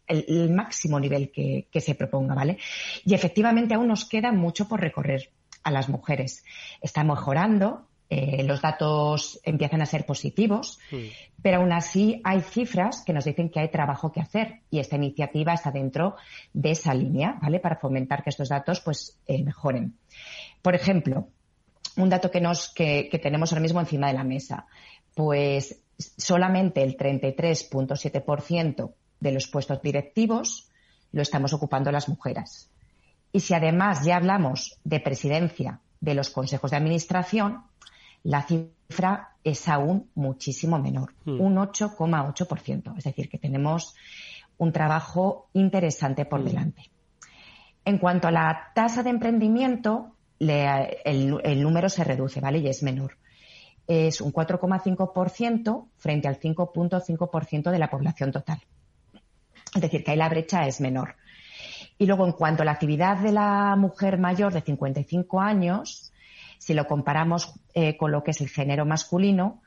el, máximo nivel que, que, se proponga, ¿vale? Y efectivamente aún nos queda mucho por recorrer a las mujeres. Está mejorando, eh, los datos empiezan a ser positivos, pero aún así hay cifras que nos dicen que hay trabajo que hacer y esta iniciativa está dentro de esa línea, ¿vale? Para fomentar que estos datos pues eh, mejoren. Por ejemplo, un dato que nos que, que tenemos ahora mismo encima de la mesa, pues solamente el 33.7% de los puestos directivos lo estamos ocupando las mujeres. Y si además ya hablamos de presidencia de los consejos de administración, la cifra es aún muchísimo menor, hmm. un 8,8%. Es decir, que tenemos un trabajo interesante por hmm. delante. En cuanto a la tasa de emprendimiento, el, número se reduce, ¿vale? Y es menor. Es un 4,5% frente al 5,5% de la población total. Es decir, que ahí la brecha es menor. Y luego, en cuanto a la actividad de la mujer mayor de 55 años, si lo comparamos eh, con lo que es el género masculino,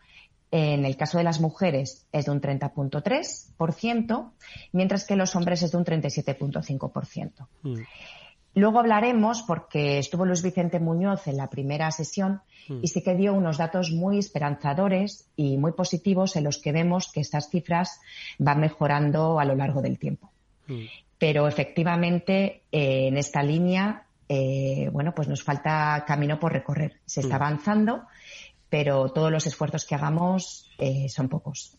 en el caso de las mujeres es de un 30.3%, mientras que los hombres es de un 37.5%. Mm. Luego hablaremos, porque estuvo Luis Vicente Muñoz en la primera sesión mm. y sí que dio unos datos muy esperanzadores y muy positivos en los que vemos que estas cifras van mejorando a lo largo del tiempo. Mm. Pero efectivamente, eh, en esta línea, eh, bueno, pues nos falta camino por recorrer. Se está avanzando pero todos los esfuerzos que hagamos eh, son pocos.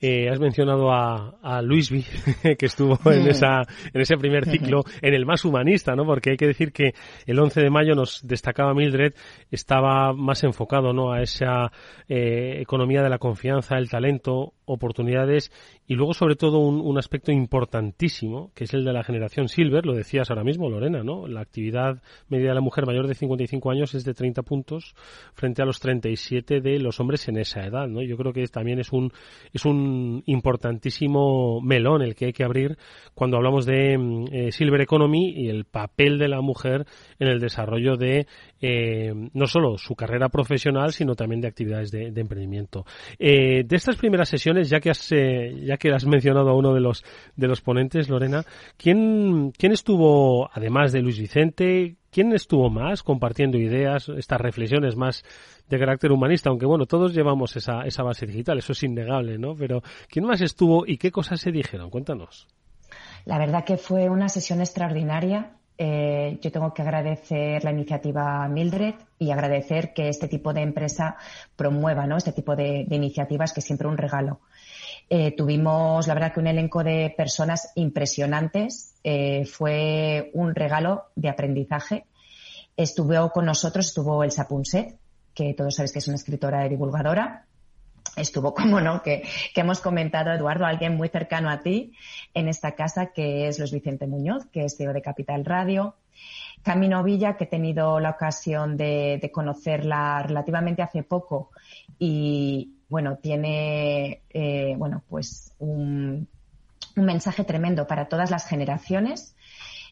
Eh, has mencionado a, a Luisby, que estuvo en, mm. esa, en ese primer ciclo, en el más humanista, ¿no? Porque hay que decir que el 11 de mayo nos destacaba Mildred, estaba más enfocado, ¿no? A esa eh, economía de la confianza, el talento, oportunidades y luego sobre todo un, aspecto importantísimo que es el de la generación Silver, lo decías ahora mismo Lorena, ¿no? La actividad media de la mujer mayor de 55 años es de 30 puntos frente a los 37 de los hombres en esa edad, ¿no? Yo creo que también es un es un importantísimo melón el que hay que abrir cuando hablamos de mm, eh, Silver Economy y el papel de la mujer en el desarrollo de eh, no solo su carrera profesional, sino también de actividades de, emprendimiento. Eh, de estas primeras sesiones, ya que has, eh, ya que has mencionado a uno de los, de los ponentes, Lorena, ¿quién, ¿quién estuvo, además de Luis Vicente, quién estuvo más compartiendo ideas, estas reflexiones más de carácter humanista? Aunque bueno, todos llevamos esa, esa base digital, eso es innegable, ¿no? Pero ¿quién más estuvo y qué cosas se dijeron? Cuéntanos. La verdad que fue una sesión extraordinaria eh, yo tengo que agradecer la iniciativa Mildred y agradecer que este tipo de empresa promueva ¿no? este tipo de, iniciativas, que es siempre un regalo. Eh, tuvimos, la verdad, que un elenco de personas impresionantes. Eh, fue un regalo de aprendizaje. Estuvo con nosotros, estuvo Elsa Punset, que todos sabéis que es una escritora y divulgadora estuvo, como no, que, hemos comentado, Eduardo, alguien muy cercano a ti en esta casa, que es Luis Vicente Muñoz, que es CEO de Capital Radio. Camino Villa, que he tenido la ocasión de, conocerla relativamente hace poco y, bueno, tiene, eh, bueno, pues un, mensaje tremendo para todas las generaciones.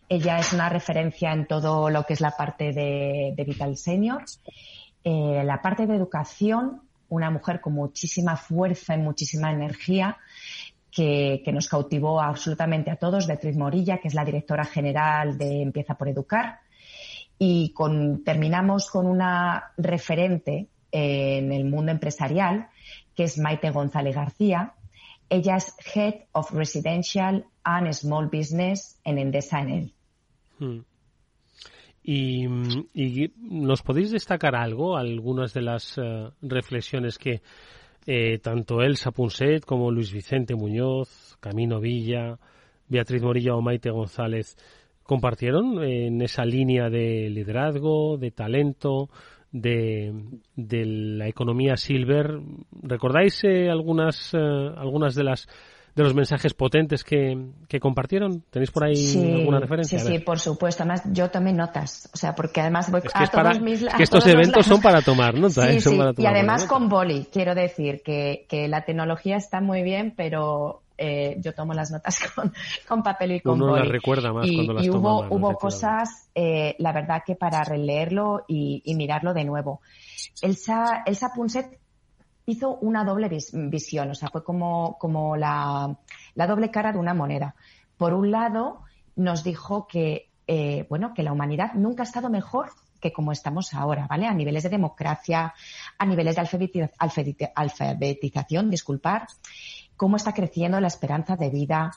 Ella es una referencia en todo lo que es la parte de, Vital Senior. Eh, la parte de educación una mujer con muchísima fuerza y muchísima energía que, nos cautivó absolutamente a todos, Beatriz Morilla, que es la directora general de Empieza por Educar. Y terminamos con una referente en el mundo empresarial, que es Maite González García. Ella es Head of Residential and Small Business en Endesa Enel. Hmm. Y, nos podéis destacar algo, algunas de las eh, reflexiones que eh, tanto Elsa Punset como Luis Vicente Muñoz, Camino Villa, Beatriz Morilla o Maite González compartieron en esa línea de liderazgo, de talento, de, de la economía silver. ¿Recordáis eh, algunas, algunas de las de los mensajes potentes que, compartieron? ¿Tenéis por ahí alguna referencia? Sí, sí, por supuesto. Además, yo tomé notas. O sea, porque además voy a todos mis... que estos eventos son para tomar notas. ¿eh? Sí, y además con boli. Quiero decir que, que la tecnología está muy bien, pero eh, yo tomo las notas con, con papel y con Uno boli. las recuerda más cuando las y hubo, hubo cosas, eh, la verdad que para releerlo y, y mirarlo de nuevo. Elsa, Elsa Punset hizo una doble visión, o sea, fue como, como la, doble cara de una moneda. Por un lado, nos dijo que, eh, bueno, que la humanidad nunca ha estado mejor que como estamos ahora, ¿vale? A niveles de democracia, a niveles de alfabetización, disculpar, cómo está creciendo la esperanza de vida,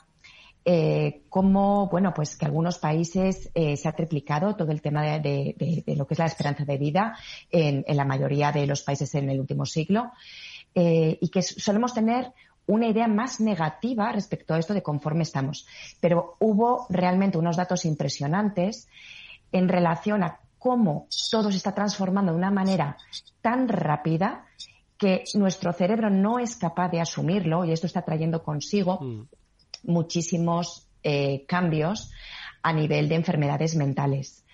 eh, cómo, bueno, pues que algunos países eh, se ha triplicado todo el tema de, lo que es la esperanza de vida en, la mayoría de los países en el último siglo eh, y que solemos tener una idea más negativa respecto a esto de conforme estamos. Pero hubo realmente unos datos impresionantes en relación a cómo todo se está transformando de una manera tan rápida que nuestro cerebro no es capaz de asumirlo y esto está trayendo consigo mm muchísimos eh, cambios a nivel de enfermedades mentales.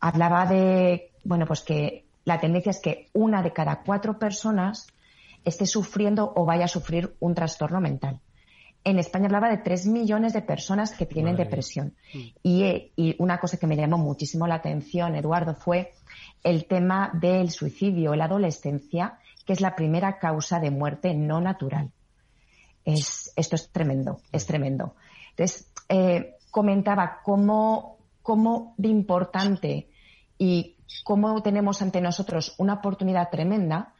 Hablaba de, bueno, pues que la tendencia es que una de cada cuatro personas esté sufriendo o vaya a sufrir un trastorno mental. en España hablaba de 3 millones de personas que tienen depresión. Mm. Y, y, una cosa que me llamó muchísimo la atención, Eduardo, fue el tema del suicidio la adolescencia, que es la primera causa de muerte no natural. Es, esto es tremendo, es tremendo. Entonces, eh, comentaba cómo, cómo de importante y cómo tenemos ante nosotros una oportunidad tremenda,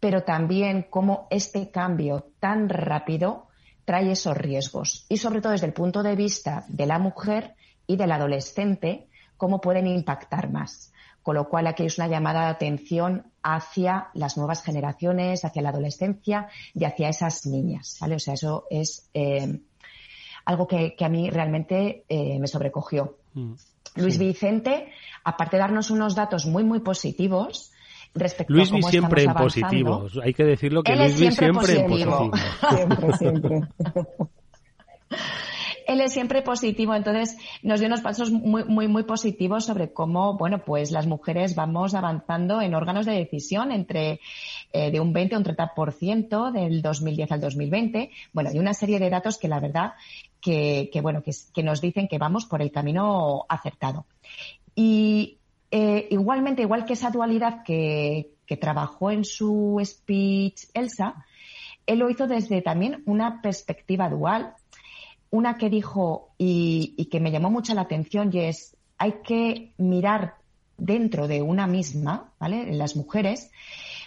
pero también cómo este cambio tan rápido trae esos riesgos. Y sobre todo desde el punto de vista de la mujer y del adolescente, cómo pueden impactar más. Con lo cual aquí es una llamada de atención hacia las nuevas generaciones, hacia la adolescencia y hacia esas niñas. ¿vale? O sea, eso es eh, algo que, a mí realmente eh, me sobrecogió. Mm. Luis Vicente, aparte de darnos unos datos muy, muy positivos, respecto Luis a cómo siempre en positivo. Hay que decirlo que Luis siempre, siempre en positivo. siempre, siempre. él es siempre positivo, entonces nos dio unos pasos muy, muy, muy positivos sobre cómo, bueno, pues las mujeres vamos avanzando en órganos de decisión entre eh, de un 20 a un 30% del 2010 al 2020. Bueno, y una serie de datos que la verdad que, bueno, que, nos dicen que vamos por el camino acertado. Y eh, igualmente, igual que esa dualidad que, que trabajó en su speech Elsa, él lo hizo desde también una perspectiva dual una que dijo y, que me llamó mucho la atención y es hay que mirar dentro de una misma, ¿vale? En las mujeres,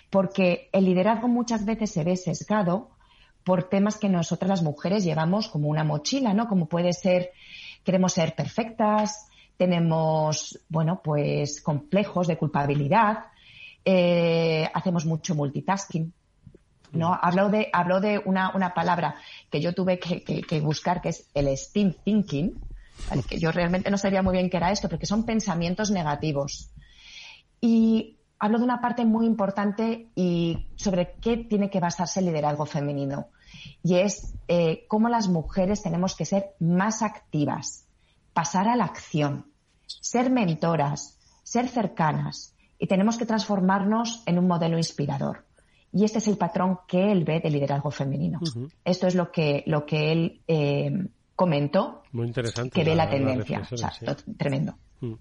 porque el liderazgo muchas veces se ve sesgado por temas que nosotras las mujeres llevamos como una mochila, ¿no? Como puede ser, queremos ser perfectas, tenemos, bueno, pues complejos de culpabilidad, eh, hacemos mucho multitasking, ¿no? Habló de, habló de una, una palabra que yo tuve que, que, buscar, que es el steam thinking, que yo realmente no sabía muy bien qué era esto, porque son pensamientos negativos. Y hablo de una parte muy importante y sobre qué tiene que basarse el liderazgo femenino. Y es eh, cómo las mujeres tenemos que ser más activas, pasar a la acción, ser mentoras, ser cercanas y tenemos que transformarnos en un modelo inspirador. Y este es el patrón que él ve de liderazgo femenino. Esto es lo que, lo que él eh, comentó. Muy interesante. Que ve la, tendencia. tremendo. Mm.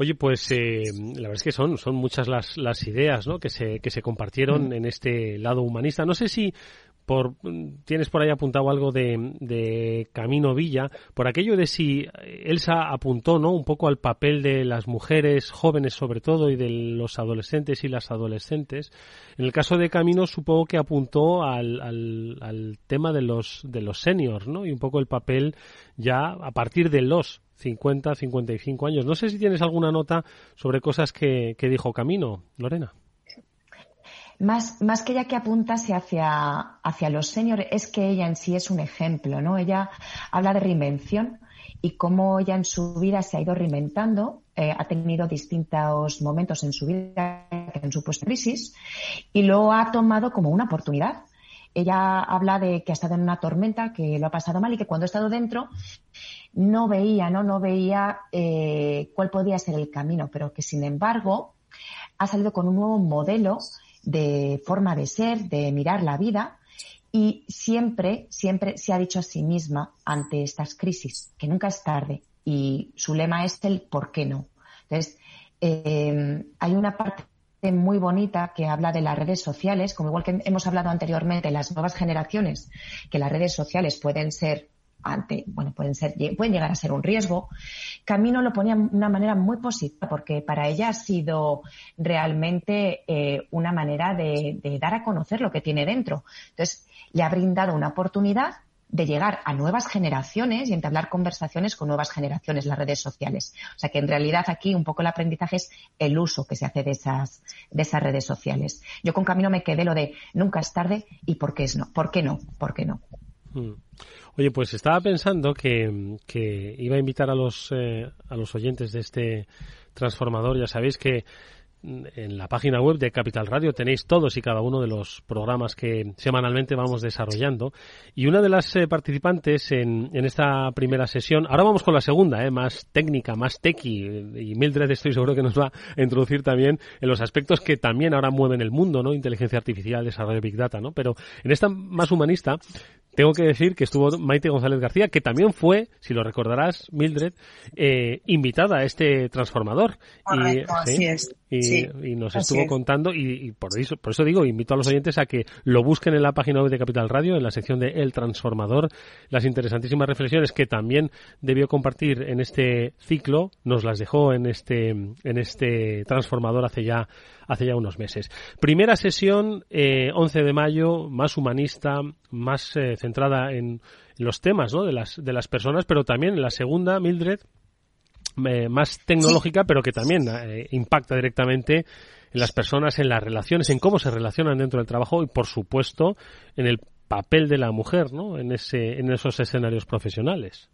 Oye, pues eh, la verdad es que son, son muchas las, las ideas ¿no? que, se, que se compartieron mm. en este lado humanista. No sé si por, tienes por ahí apuntado algo de, Camino Villa, por aquello de si Elsa apuntó ¿no? un poco al papel de las mujeres jóvenes sobre todo y de los adolescentes y las adolescentes. En el caso de Camino supongo que apuntó al, al, tema de los, de los seniors ¿no? y un poco el papel ya a partir de los 50, 55 años. No sé si tienes alguna nota sobre cosas que, que dijo Camino, Lorena. Más, más que ella que apuntase hacia, hacia los seniors, es que ella en sí es un ejemplo, ¿no? Ella habla de reinvención y cómo ella en su vida se ha ido reinventando, eh, ha tenido distintos momentos en su vida que han supuesto crisis y lo ha tomado como una oportunidad. Ella habla de que ha estado en una tormenta, que lo ha pasado mal y que cuando ha estado dentro no veía, no, no veía eh, cuál podía ser el camino, pero que sin embargo ha salido con un nuevo modelo de forma de ser, de mirar la vida y siempre, siempre se ha dicho a sí misma ante estas crisis que nunca es tarde y su lema es el por qué no. Entonces, eh, hay una parte muy bonita que habla de las redes sociales, como igual que hemos hablado anteriormente, las nuevas generaciones, que las redes sociales pueden ser ante, bueno, pueden ser, pueden llegar a ser un riesgo. Camino lo ponía de una manera muy positiva porque para ella ha sido realmente eh, una manera de, dar a conocer lo que tiene dentro. Entonces, le ha brindado una oportunidad de llegar a nuevas generaciones y entablar conversaciones con nuevas generaciones, las redes sociales. O sea que en realidad aquí un poco el aprendizaje es el uso que se hace de esas, de esas redes sociales. Yo con Camino me quedé lo de nunca es tarde y por qué es no, por qué no, por qué no. Mm. Oye, pues estaba pensando que, iba a invitar a los, eh, a los oyentes de este transformador. Ya sabéis que en la página web de Capital Radio tenéis todos y cada uno de los programas que semanalmente vamos desarrollando. Y una de las eh, participantes en, en, esta primera sesión, ahora vamos con la segunda, eh, más técnica, más tequi, y Mildred estoy seguro que nos va a introducir también en los aspectos que también ahora mueven el mundo, ¿no? Inteligencia artificial, desarrollo de Big Data, ¿no? Pero en esta más humanista tengo que decir que estuvo Maite González García, que también fue, si lo recordarás, Mildred, eh, invitada a este transformador. y, así es. Y, nos estuvo contando, y, por, eso, por eso digo, invito a los oyentes a que lo busquen en la página web de Capital Radio, en la sección de El Transformador, las interesantísimas reflexiones que también debió compartir en este ciclo, nos las dejó en este, en este transformador hace ya hace ya unos meses. Primera sesión, eh, 11 de mayo, más humanista, más eh, centrada en, los temas ¿no? de, las, de las personas, pero también en la segunda, Mildred, eh, más tecnológica, pero que también eh, impacta directamente en las personas, en las relaciones, en cómo se relacionan dentro del trabajo y, por supuesto, en el papel de la mujer ¿no? en, ese, en esos escenarios profesionales.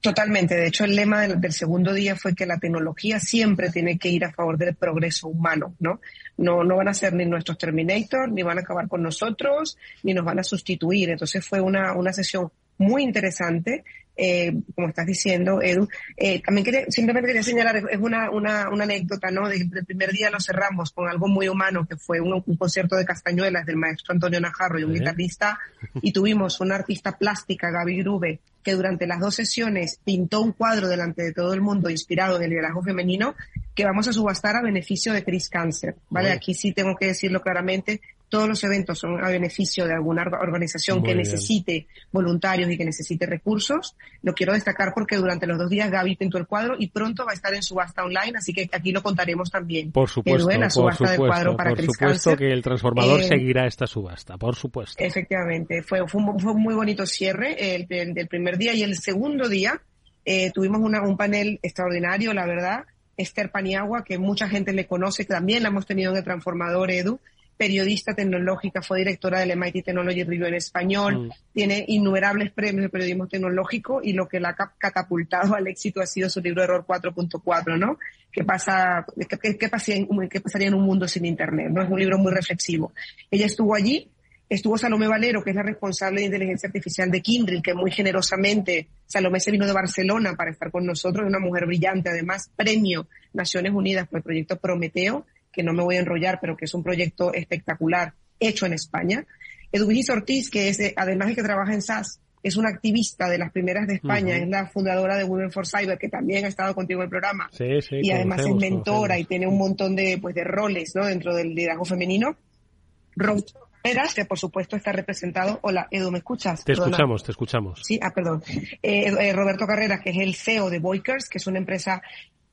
Totalmente. De hecho, el lema del, segundo día fue que la tecnología siempre tiene que ir a favor del progreso humano, ¿no? No, no van a ser ni nuestros Terminator, ni van a acabar con nosotros, ni nos van a sustituir. Entonces fue una, una sesión muy interesante eh, como estás diciendo, Edu. Eh, también quería, simplemente quería señalar, es una, una, una anécdota, ¿no? del primer día lo cerramos con algo muy humano, que fue un, concierto de castañuelas del maestro Antonio Najarro y un guitarrista, y tuvimos una artista plástica, Gaby Grube, que durante las dos sesiones pintó un cuadro delante de todo el mundo inspirado en el liderazgo femenino, que vamos a subastar a beneficio de Chris Cancer, ¿vale? Aquí sí tengo que decirlo claramente, todos los eventos son a beneficio de alguna organización que necesite voluntarios y que necesite recursos. Lo quiero destacar porque durante los dos días Gaby pintó el cuadro y pronto va a estar en subasta online, así que aquí lo contaremos también. Por supuesto, la subasta por supuesto, para por supuesto que el transformador eh, seguirá esta subasta, por supuesto. Efectivamente, fue, fue, un, fue muy bonito cierre el, del primer día y el segundo día eh, tuvimos una, un panel extraordinario, la verdad. Esther Paniagua, que mucha gente le conoce, que también la hemos tenido en el transformador Edu, periodista tecnológica, fue directora del MIT Technology Review en español, mm. tiene innumerables premios de periodismo tecnológico y lo que la ha catapultado al éxito ha sido su libro Error 4.4, ¿no? ¿Qué, pasa, qué, qué, pasaría en un mundo sin Internet? ¿no? Es un libro muy reflexivo. Ella estuvo allí, estuvo Salomé Valero, que es la responsable de inteligencia artificial de Kindle, que muy generosamente, Salomé se vino de Barcelona para estar con nosotros, una mujer brillante, además premio Naciones Unidas por el proyecto Prometeo, que no me voy a enrollar, pero que es un proyecto espectacular hecho en España. Edwigis Ortiz, que es, además de que trabaja en SAS, es una activista de las primeras de España, es la fundadora de Women for Cyber, que también ha estado contigo en el programa. y además es mentora y tiene un montón de, pues, de roles ¿no? dentro del liderazgo femenino. Roberto Carreras, que por supuesto está representado. Hola, Edu, ¿me escuchas? Te escuchamos, te escuchamos. Sí, ah, perdón. Eh, eh, Roberto Carreras, que es el CEO de Boykers, que es una empresa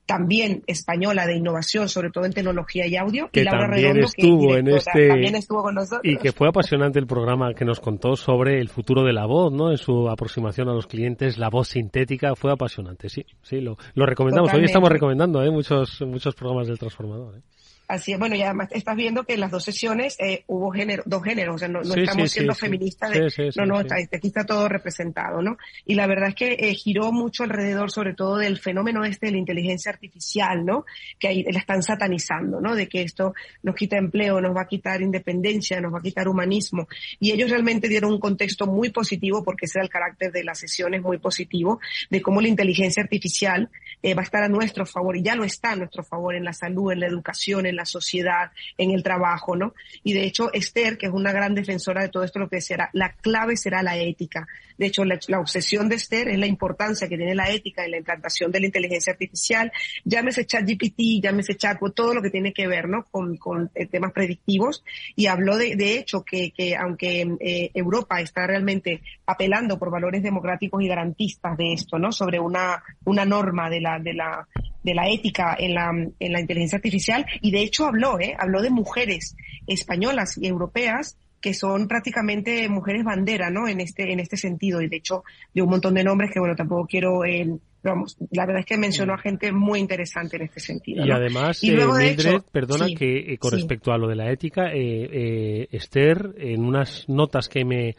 también española de innovación, sobre todo en tecnología y audio. Que y Laura también estuvo en este también estuvo con nosotros. Y que fue apasionante el programa que nos contó sobre el futuro de la voz, ¿no? En su aproximación a los clientes, la voz sintética fue apasionante. Sí, sí, lo, lo recomendamos. Hoy estamos recomendando ¿eh? muchos muchos programas del transformador. ¿eh? Así es, bueno, y además estás viendo que en las dos sesiones eh, hubo género, dos géneros, o sea, no, estamos siendo feministas, de, no, no, aquí está todo representado, ¿no? Y la verdad es que eh, giró mucho alrededor, sobre todo del fenómeno este de la inteligencia artificial, ¿no? Que ahí la están satanizando, ¿no? De que esto nos quita empleo, nos va a quitar independencia, nos va a quitar humanismo. Y ellos realmente dieron un contexto muy positivo, porque ese era el carácter de las sesiones muy positivo, de cómo la inteligencia artificial eh, va a estar a nuestro favor, y ya lo está a nuestro favor en la salud, en la educación, en en la sociedad, en el trabajo, ¿no? Y de hecho, Esther, que es una gran defensora de todo esto, lo que será, la clave será la ética. De hecho, la, obsesión de Esther es la importancia que tiene la ética en la implantación de la inteligencia artificial. Llámese ChatGPT, llámese chatbot, todo lo que tiene que ver, ¿no? Con, con eh, temas predictivos. Y habló de, de hecho que, que aunque eh, Europa está realmente apelando por valores democráticos y garantistas de esto, ¿no? Sobre una, una norma de la, de la, de la ética en la, en la inteligencia artificial y de hecho habló, ¿eh? habló de mujeres españolas y europeas que son prácticamente mujeres bandera, ¿no? En este, en este sentido. Y de hecho, de un montón de nombres que, bueno, tampoco quiero, eh, vamos, la verdad es que mencionó a gente muy interesante en este sentido. Y además, y luego, eh, Mildred, perdona que eh, con respecto a lo de la ética, Esther, en unas notas que me,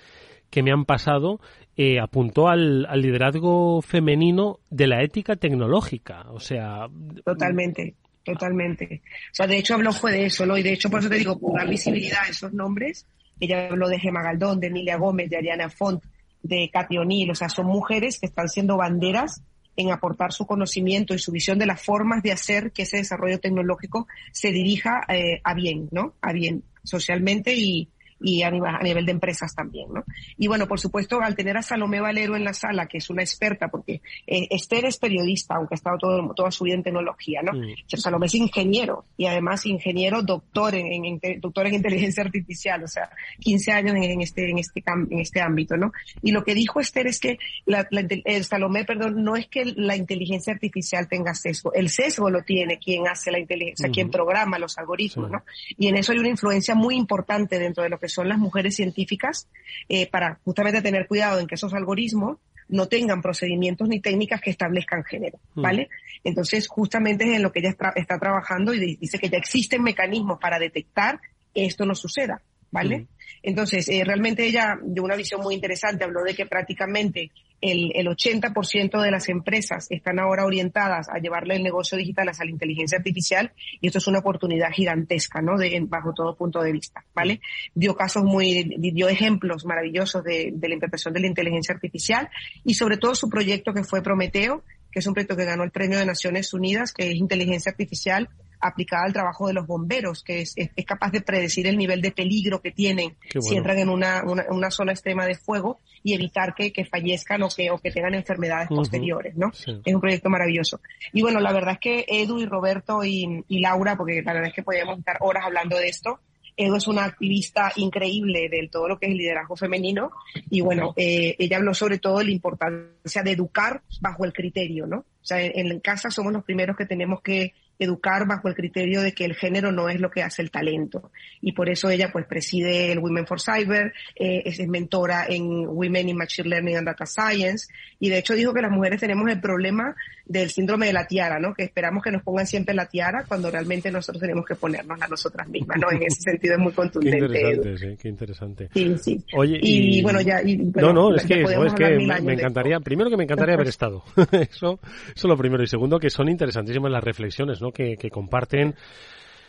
que me han pasado, eh, apuntó al, liderazgo femenino de la ética tecnológica. O sea. Totalmente, totalmente. O sea, de hecho habló fue de eso, ¿no? Y de hecho, por eso te digo, por dar visibilidad a esos nombres, ella habló de Gemma Galdón, de Emilia Gómez, de Ariana Font, de Katy O'Neill. O sea, son mujeres que están siendo banderas en aportar su conocimiento y su visión de las formas de hacer que ese desarrollo tecnológico se dirija eh, a bien, ¿no? A bien, socialmente y, y a nivel, de empresas también, ¿no? Y bueno, por supuesto, al tener a Salomé Valero en la sala, que es una experta, porque eh, Esther es periodista, aunque ha estado todo, toda su vida en tecnología, ¿no? Salomé es ingeniero y además ingeniero doctor en, doctor en inteligencia artificial, o sea, 15 años en, este, en este, en este ámbito, ¿no? Y lo que dijo Esther es que la, el Salomé, perdón, no es que la inteligencia artificial tenga sesgo, el sesgo lo tiene quien hace la inteligencia, quien programa los algoritmos, ¿no? Y en eso hay una influencia muy importante dentro de lo que son las mujeres científicas eh, para justamente tener cuidado en que esos algoritmos no tengan procedimientos ni técnicas que establezcan género, ¿vale? Entonces, justamente es en lo que ella está, trabajando y dice que ya existen mecanismos para detectar que esto no suceda, ¿vale? Entonces, eh, realmente ella de una visión muy interesante habló de que prácticamente el, el 80% de las empresas están ahora orientadas a llevarle el negocio digital hacia la inteligencia artificial y esto es una oportunidad gigantesca, ¿no? De, bajo todo punto de vista, ¿vale? Dio casos muy, dio ejemplos maravillosos de, de la implementación de la inteligencia artificial y sobre todo su proyecto que fue Prometeo, que es un proyecto que ganó el premio de Naciones Unidas, que es inteligencia artificial aplicada al trabajo de los bomberos, que es, es, capaz de predecir el nivel de peligro que tienen si entran en una, una, zona extrema de fuego y evitar que, que fallezcan o que, o que tengan enfermedades posteriores, ¿no? Es un proyecto maravilloso. Y bueno, la verdad es que Edu y Roberto y, y Laura, porque la verdad es que podríamos estar horas hablando de esto, Edu es una activista increíble de todo lo que es el liderazgo femenino y bueno, eh, ella habló sobre todo de la importancia de educar bajo el criterio, ¿no? O sea, en, en, casa somos los primeros que tenemos que educar bajo el criterio de que el género no es lo que hace el talento. Y por eso ella pues preside el Women for Cyber, eh, es mentora en Women in Machine Learning and Data Science, y de hecho dijo que las mujeres tenemos el problema del síndrome de la tiara, ¿no? Que esperamos que nos pongan siempre la tiara cuando realmente nosotros tenemos que ponernos a nosotras mismas, ¿no? En ese sentido es muy contundente. Qué interesante, sí, qué interesante. Sí, sí. Oye, y, bueno, ya... no, no, es que, es que me, encantaría, primero que me encantaría haber estado. eso, eso es lo primero. Y segundo, que son interesantísimas las reflexiones, ¿no? Que, que comparten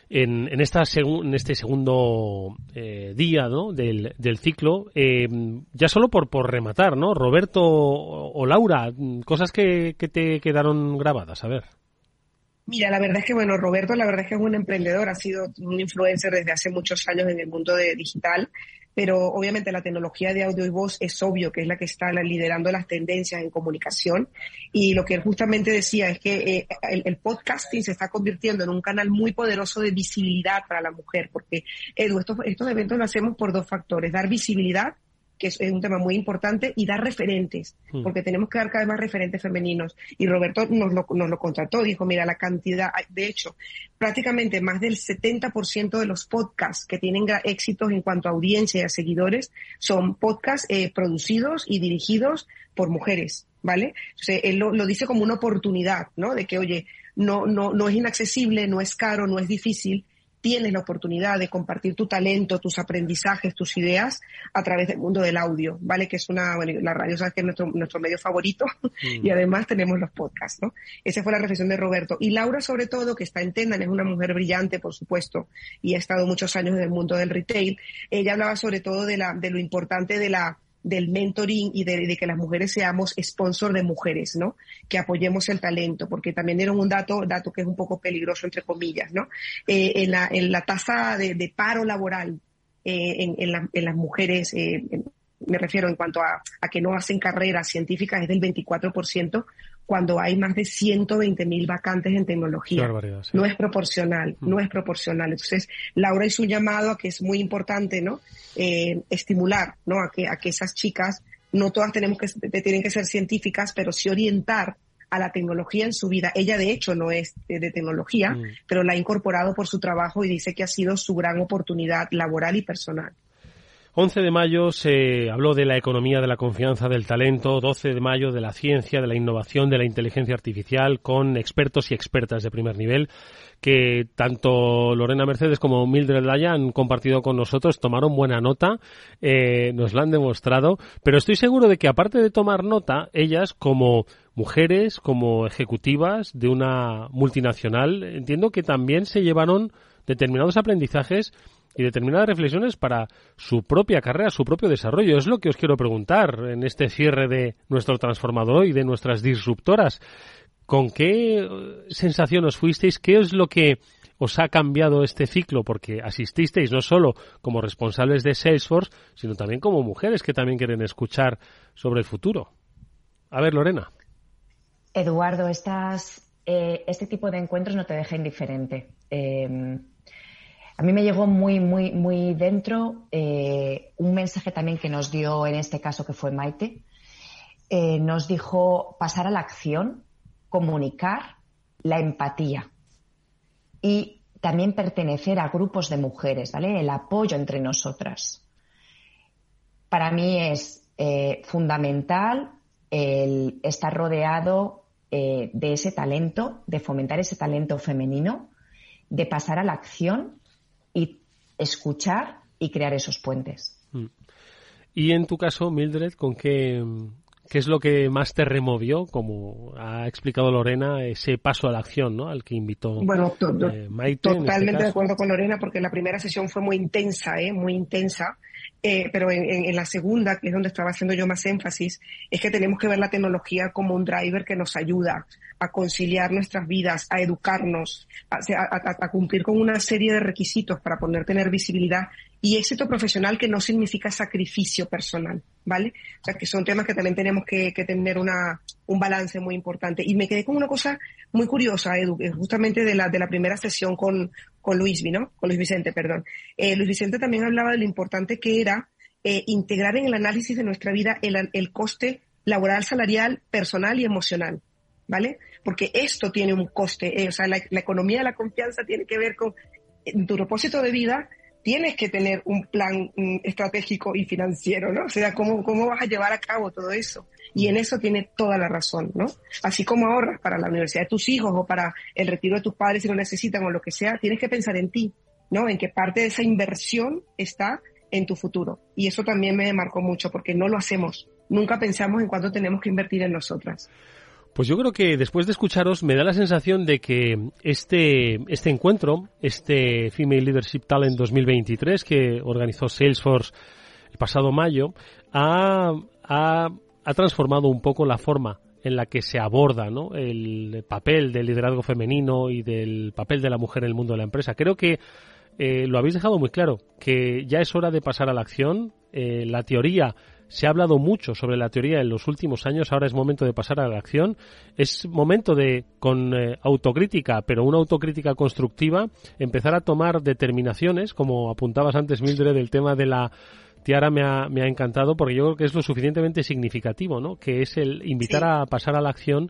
en, en, esta en este segundo eh, día ¿no? del, del ciclo, eh, ya solo por, por rematar, ¿no? Roberto o, Laura, cosas que, que te quedaron grabadas, a ver. Mira, la verdad es que, bueno, Roberto, la verdad es que es un emprendedor, ha sido un influencer desde hace muchos años en el mundo de digital pero obviamente la tecnología de audio y voz es obvio que es la que está liderando las tendencias en comunicación. Y lo que él justamente decía es que eh, el, podcasting se está convirtiendo en un canal muy poderoso de visibilidad para la mujer porque Edu, estos, estos eventos lo hacemos por dos factores, dar visibilidad que es un tema muy importante, y dar referentes, hmm. porque tenemos que dar cada vez más referentes femeninos. Y Roberto nos lo, nos lo contrató, dijo, mira, la cantidad, de hecho, prácticamente más del 70% de los podcasts que tienen éxitos en cuanto a audiencia y a seguidores son podcasts eh, producidos y dirigidos por mujeres, ¿vale? Entonces, él lo, lo dice como una oportunidad, ¿no? De que, oye, no, no, no es inaccesible, no es caro, no es difícil, tienes la oportunidad de compartir tu talento, tus aprendizajes, tus ideas a través del mundo del audio, ¿vale? Que es una, bueno, la radio sabes que es nuestro, nuestro medio favorito mm. y además tenemos los podcasts, ¿no? Esa fue la reflexión de Roberto. Y Laura, sobre todo, que está en Tendan, es una mujer brillante, por supuesto, y ha estado muchos años en el mundo del retail. Ella hablaba sobre todo de la, de lo importante de la, del mentoring y de, que las mujeres seamos sponsor de mujeres, ¿no? Que apoyemos el talento, porque también dieron un dato, dato que es un poco peligroso, entre comillas, ¿no? Eh, en, la, en la tasa de, paro laboral eh, en, las mujeres, eh, me refiero en cuanto a, a, que no hacen carreras científicas, es del 24%, cuando hay más de 120.000 vacantes en tecnología. No es proporcional, mm. no es proporcional. Entonces, Laura hizo un llamado a que es muy importante, ¿no? Eh, estimular, ¿no? A que, a que esas chicas, no todas tenemos que, tienen que ser científicas, pero sí orientar a la tecnología en su vida. Ella, de hecho, no es de, tecnología, mm. pero la ha incorporado por su trabajo y dice que ha sido su gran oportunidad laboral y personal. 11 de mayo se habló de la economía de la confianza, del talento, 12 de mayo de la ciencia, de la innovación, de la inteligencia artificial, con expertos y expertas de primer nivel que tanto Lorena Mercedes como Mildred Laya han compartido con nosotros, tomaron buena nota, eh, nos la han demostrado, pero estoy seguro de que aparte de tomar nota, ellas como mujeres, como ejecutivas de una multinacional, entiendo que también se llevaron determinados aprendizajes y determinadas reflexiones para su propia carrera, su propio desarrollo. Es lo que os quiero preguntar en este cierre de nuestro transformador y de nuestras disruptoras. ¿Con qué eh, sensación os fuisteis? ¿Qué es lo que os ha cambiado este ciclo porque asististeis no solo como responsables de Salesforce, sino también como mujeres que también quieren escuchar sobre el futuro. A ver, Lorena. Eduardo, estas, eh, este tipo de encuentros no te deja indiferente. Eh, a mí me llegó muy, muy, muy dentro eh, un mensaje también que nos dio, en este caso que fue Maite, nos dijo pasar a la acción, comunicar, la empatía y también pertenecer a grupos de mujeres, ¿vale? El apoyo entre nosotras. Para mí es fundamental el estar rodeado eh, de ese talento, de fomentar ese talento femenino, de pasar a la acción y escuchar y crear esos puentes. Mm. Y en tu caso, Mildred, ¿con qué, qué es lo que más te removió, como ha explicado Lorena, ese paso a la acción, ¿no? Al que invitó bueno, eh, Maite. Este totalmente de acuerdo con Lorena, porque la primera sesión fue muy intensa, ¿eh? Muy intensa. Eh, pero en, la segunda, que es donde estaba haciendo yo más énfasis, es que tenemos que ver la tecnología como un driver que nos ayuda a conciliar nuestras vidas, a educarnos, a, cumplir con una serie de requisitos para poder tener visibilidad y éxito profesional que no significa sacrificio personal, ¿vale? O sea, que son temas que también tenemos que, tener una, un balance muy importante. Y me quedé con una cosa muy curiosa, Edu, justamente de la, de la primera sesión con, con Luis, ¿no? Con Luis Vicente, perdón. Eh, Luis Vicente también hablaba de lo importante que era eh, integrar en el análisis de nuestra vida el, el coste laboral, salarial, personal y emocional. ¿vale? Porque esto tiene un coste, eh, o sea, la, economía de la confianza tiene que ver con, tu propósito de vida, tienes que tener un plan mm, estratégico y financiero, ¿no? O sea, ¿cómo, ¿cómo vas a llevar a cabo todo eso? Y en eso tiene toda la razón, ¿no? Así como ahorras para la universidad de tus hijos o para el retiro de tus padres si lo necesitan o lo que sea, tienes que pensar en ti, ¿no? En que parte de esa inversión está en tu futuro. Y eso también me marcó mucho porque no lo hacemos. Nunca pensamos en cuánto tenemos que invertir en nosotras. Pues yo creo que después de escucharos me da la sensación de que este, este encuentro, este Female Leadership Talent 2023 que organizó Salesforce el pasado mayo, ha, ha, transformado un poco la forma en la que se aborda ¿no? el papel del liderazgo femenino y del papel de la mujer en el mundo de la empresa. Creo que eh, lo habéis dejado muy claro, que ya es hora de pasar a la acción. Eh, la teoría se ha hablado mucho sobre la teoría en los últimos años, ahora es momento de pasar a la acción. Es momento de, con eh, autocrítica, pero una autocrítica constructiva, empezar a tomar determinaciones, como apuntabas antes, Mildred, del tema de la Tiara me ha, me ha encantado porque yo creo que es lo suficientemente significativo, ¿no? Que es el invitar a pasar a la acción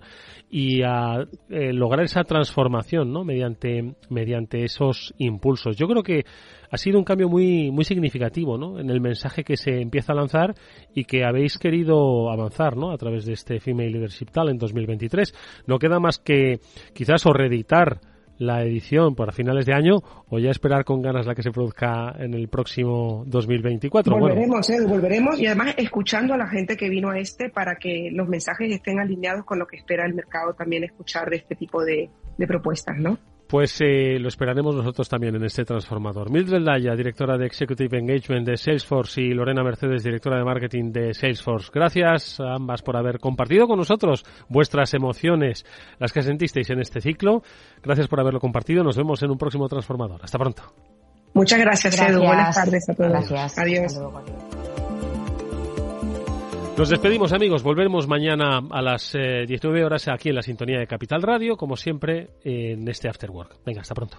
y a eh, lograr esa transformación, ¿no? Mediante, mediante esos impulsos. Yo creo que ha sido un cambio muy, muy significativo, ¿no? En el mensaje que se empieza a lanzar y que habéis querido avanzar, ¿no? A través de este Female Leadership Talent 2023. No queda más que quizás o reeditar la edición para finales de año o ya esperar con ganas la que se produzca en el próximo 2024. Volveremos, eh, volveremos y además escuchando a la gente que vino a este para que los mensajes estén alineados con lo que espera el mercado también escuchar de este tipo de propuestas, ¿no? Pues eh, lo esperaremos nosotros también en este transformador. Mildred Laya, directora de Executive Engagement de Salesforce y Lorena Mercedes, directora de Marketing de Salesforce. Gracias a ambas por haber compartido con nosotros vuestras emociones, las que sentisteis en este ciclo. Gracias por haberlo compartido. Nos vemos en un próximo transformador. Hasta pronto. Muchas gracias, Edu. Buenas tardes a todos. Gracias. Adiós. Nos despedimos amigos, volvemos mañana a las 19 eh, horas aquí en la sintonía de Capital Radio, como siempre en este After Work. Venga, hasta pronto.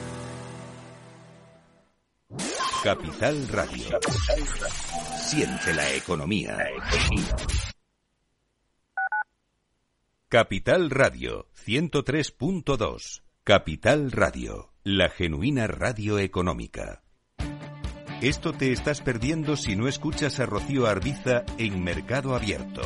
Capital Radio. Siente la economía. Capital Radio 103.2. Capital Radio, la genuina radio económica. Esto te estás perdiendo si no escuchas a Rocío Arbiza en Mercado Abierto.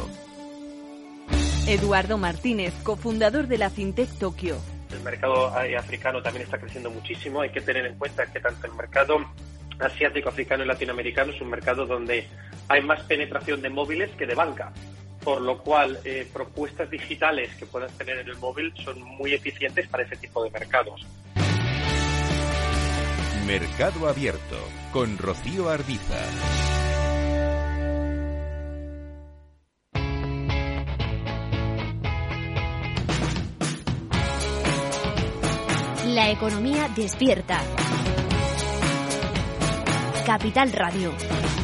Eduardo Martínez, cofundador de la FinTech Tokio. El mercado africano también está creciendo muchísimo. Hay que tener en cuenta que tanto el mercado asiático, africano y latinoamericano es un mercado donde hay más penetración de móviles que de banca por lo cual eh, propuestas digitales que puedas tener en el móvil son muy eficientes para ese tipo de mercados. Mercado Abierto con Rocío Ardiza. La economía despierta. Capital Radio.